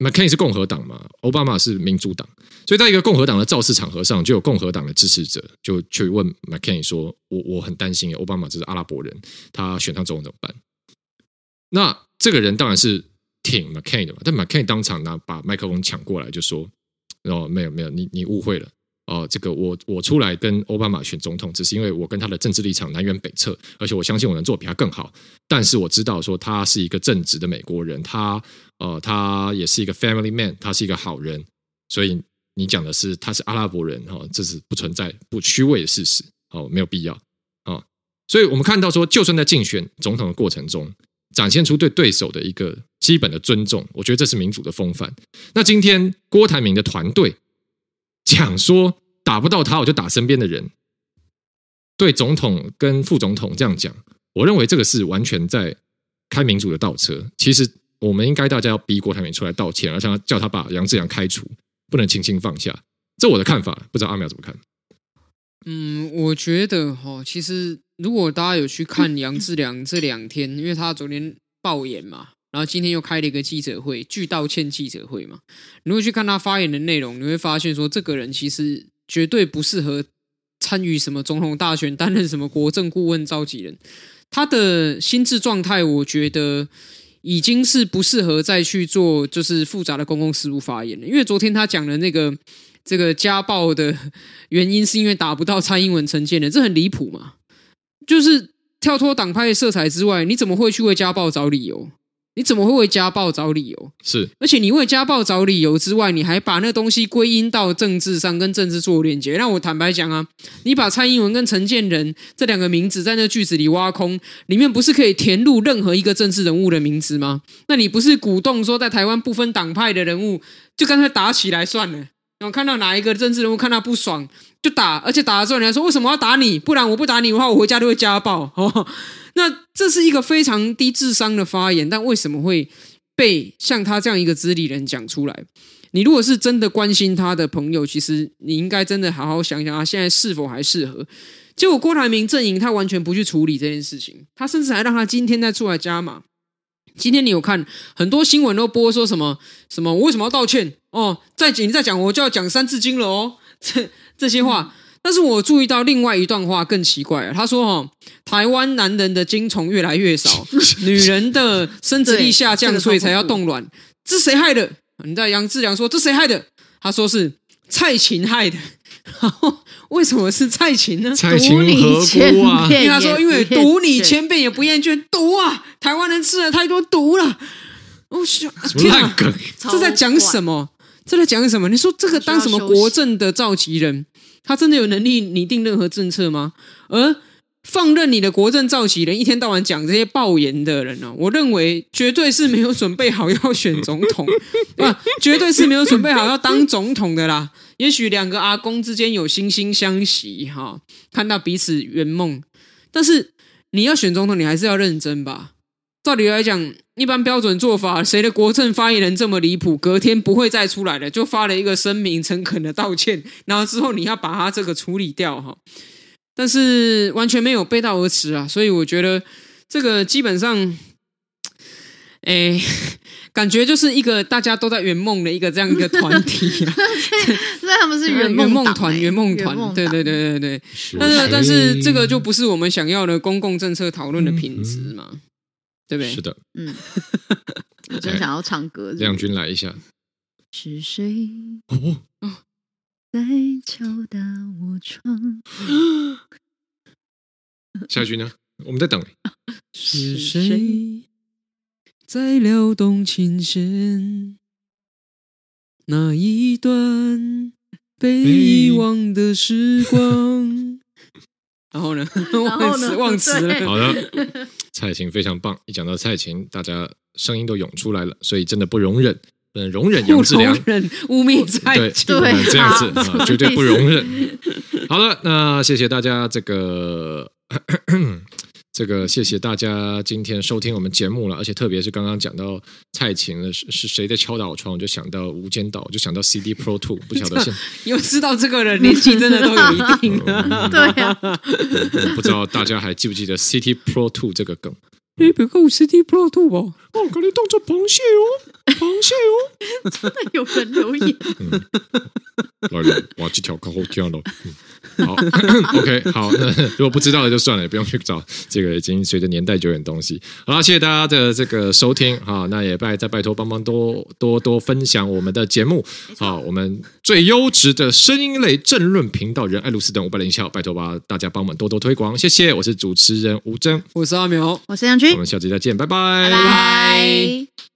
McCain 是共和党嘛，奥巴马是民主党，所以在一个共和党的造势场合上，就有共和党的支持者就去问 McCain 说：“我我很担心，奥巴马这是阿拉伯人，他选上总统怎么办？”那这个人当然是挺 McCain 的嘛，但 McCain 当场呢把麦克风抢过来就说：“哦，没有没有，你你误会了哦，这个我我出来跟奥巴马选总统，只是因为我跟他的政治立场南辕北辙，而且我相信我能做比他更好。但是我知道说他是一个正直的美国人，他呃他也是一个 family man，他是一个好人，所以你讲的是他是阿拉伯人哈、哦，这是不存在不虚伪的事实哦，没有必要啊、哦。所以我们看到说，就算在竞选总统的过程中。”展现出对对手的一个基本的尊重，我觉得这是民主的风范。那今天郭台铭的团队讲说打不到他，我就打身边的人，对总统跟副总统这样讲，我认为这个是完全在开民主的倒车。其实我们应该大家要逼郭台铭出来道歉，而且叫他把杨志良开除，不能轻轻放下。这我的看法，不知道阿苗怎么看？嗯，我觉得哈，其实。如果大家有去看杨志良这两天，因为他昨天爆言嘛，然后今天又开了一个记者会，巨道歉记者会嘛。如果去看他发言的内容，你会发现说，这个人其实绝对不适合参与什么总统大选，担任什么国政顾问召集人。他的心智状态，我觉得已经是不适合再去做就是复杂的公共事务发言了。因为昨天他讲的那个这个家暴的原因，是因为打不到蔡英文、陈建仁，这很离谱嘛。就是跳脱党派的色彩之外，你怎么会去为家暴找理由？你怎么会为家暴找理由？是，而且你为家暴找理由之外，你还把那东西归因到政治上，跟政治做链接。让我坦白讲啊，你把蔡英文跟陈建仁这两个名字在那句子里挖空，里面不是可以填入任何一个政治人物的名字吗？那你不是鼓动说，在台湾不分党派的人物，就干脆打起来算了。然后看到哪一个政治人物看到不爽就打，而且打了之后你还说，为什么要打你？不然我不打你的话，我回家就会家暴。<laughs> 哦，那这是一个非常低智商的发言，但为什么会被像他这样一个资历人讲出来？你如果是真的关心他的朋友，其实你应该真的好好想想，他现在是否还适合？结果郭台铭阵营他完全不去处理这件事情，他甚至还让他今天再出来加码。今天你有看很多新闻都播说什么什么？我为什么要道歉？哦，再讲你再讲，我就要讲三字经了哦。<laughs> 这这些话，但是我注意到另外一段话更奇怪了。他说：“哦，台湾男人的精虫越来越少，<laughs> 女人的生殖力下降，所以才要冻卵。这是谁害的？”你在杨志良说：“这谁害的？”他说是蔡琴害的。<laughs> 然后为什么是蔡琴呢？蔡琴何辜啊？因为他说，因为毒你千遍也不厌倦，毒啊！台湾人吃了太多毒了。哦，天啊，这在讲什么？这在讲什么？你说这个当什么国政的召集人，他真的有能力拟定任何政策吗？而放任你的国政召集人一天到晚讲这些爆言的人呢、哦？我认为绝对是没有准备好要选总统 <laughs> 啊，绝对是没有准备好要当总统的啦。也许两个阿公之间有惺惺相惜哈、哦，看到彼此圆梦，但是你要选总统，你还是要认真吧。照理来讲，一般标准做法，谁的国政发言人这么离谱，隔天不会再出来了，就发了一个声明，诚恳的道歉，然后之后你要把他这个处理掉哈。但是完全没有背道而驰啊，所以我觉得这个基本上，<tsk> 哎。感觉就是一个大家都在圆梦的一个这样一个团体啊，<laughs> 那他们是圆梦团，圆梦团，对对对对对。但是但是这个就不是我们想要的公共政策讨论的品质嘛，对不对？是的，嗯。<laughs> 我真想要唱歌，亮君来一下。是谁在敲打我窗？<gasps> 下一句呢？我们在等。<laughs> 是谁？在撩动琴弦，那一段被遗忘的时光。<laughs> <laughs> 然后呢？忘词忘词了。<laughs> 好的，蔡琴非常棒。一讲到蔡琴，大家声音都涌出来了，所以真的不容忍，不能，容忍杨志良，污蔑蔡琴，对，这样子啊，绝对不容忍。好了，那谢谢大家这个。这个谢谢大家今天收听我们节目了，而且特别是刚刚讲到蔡琴的，是是谁在敲打我窗，我就想到《无间道》，我就想到 CD Pro Two，不晓得现 <laughs> 有知道这个人年纪真的都有一定的，<laughs> 对呀，不知道大家还记不记得 CD Pro Two 这个梗？你别看我 CD Pro Two 吧，哦，可能当做螃蟹哦，螃蟹哦，真的有人留言，嗯、来了，哇，这条可好听了。嗯。好，<coughs> OK，好，那 <laughs> 如果不知道的就算了，也不用去找这个已经随着年代久远的东西。好了，谢谢大家的这个收听，好，那也拜再拜托帮忙多多多分享我们的节目，好，我们最优质的声音类政论频道，人爱路斯等五百零七号，拜托吧，大家帮忙多多推广，谢谢。我是主持人吴峥，我是阿苗，我是杨军，我们下期再见，拜拜，拜拜。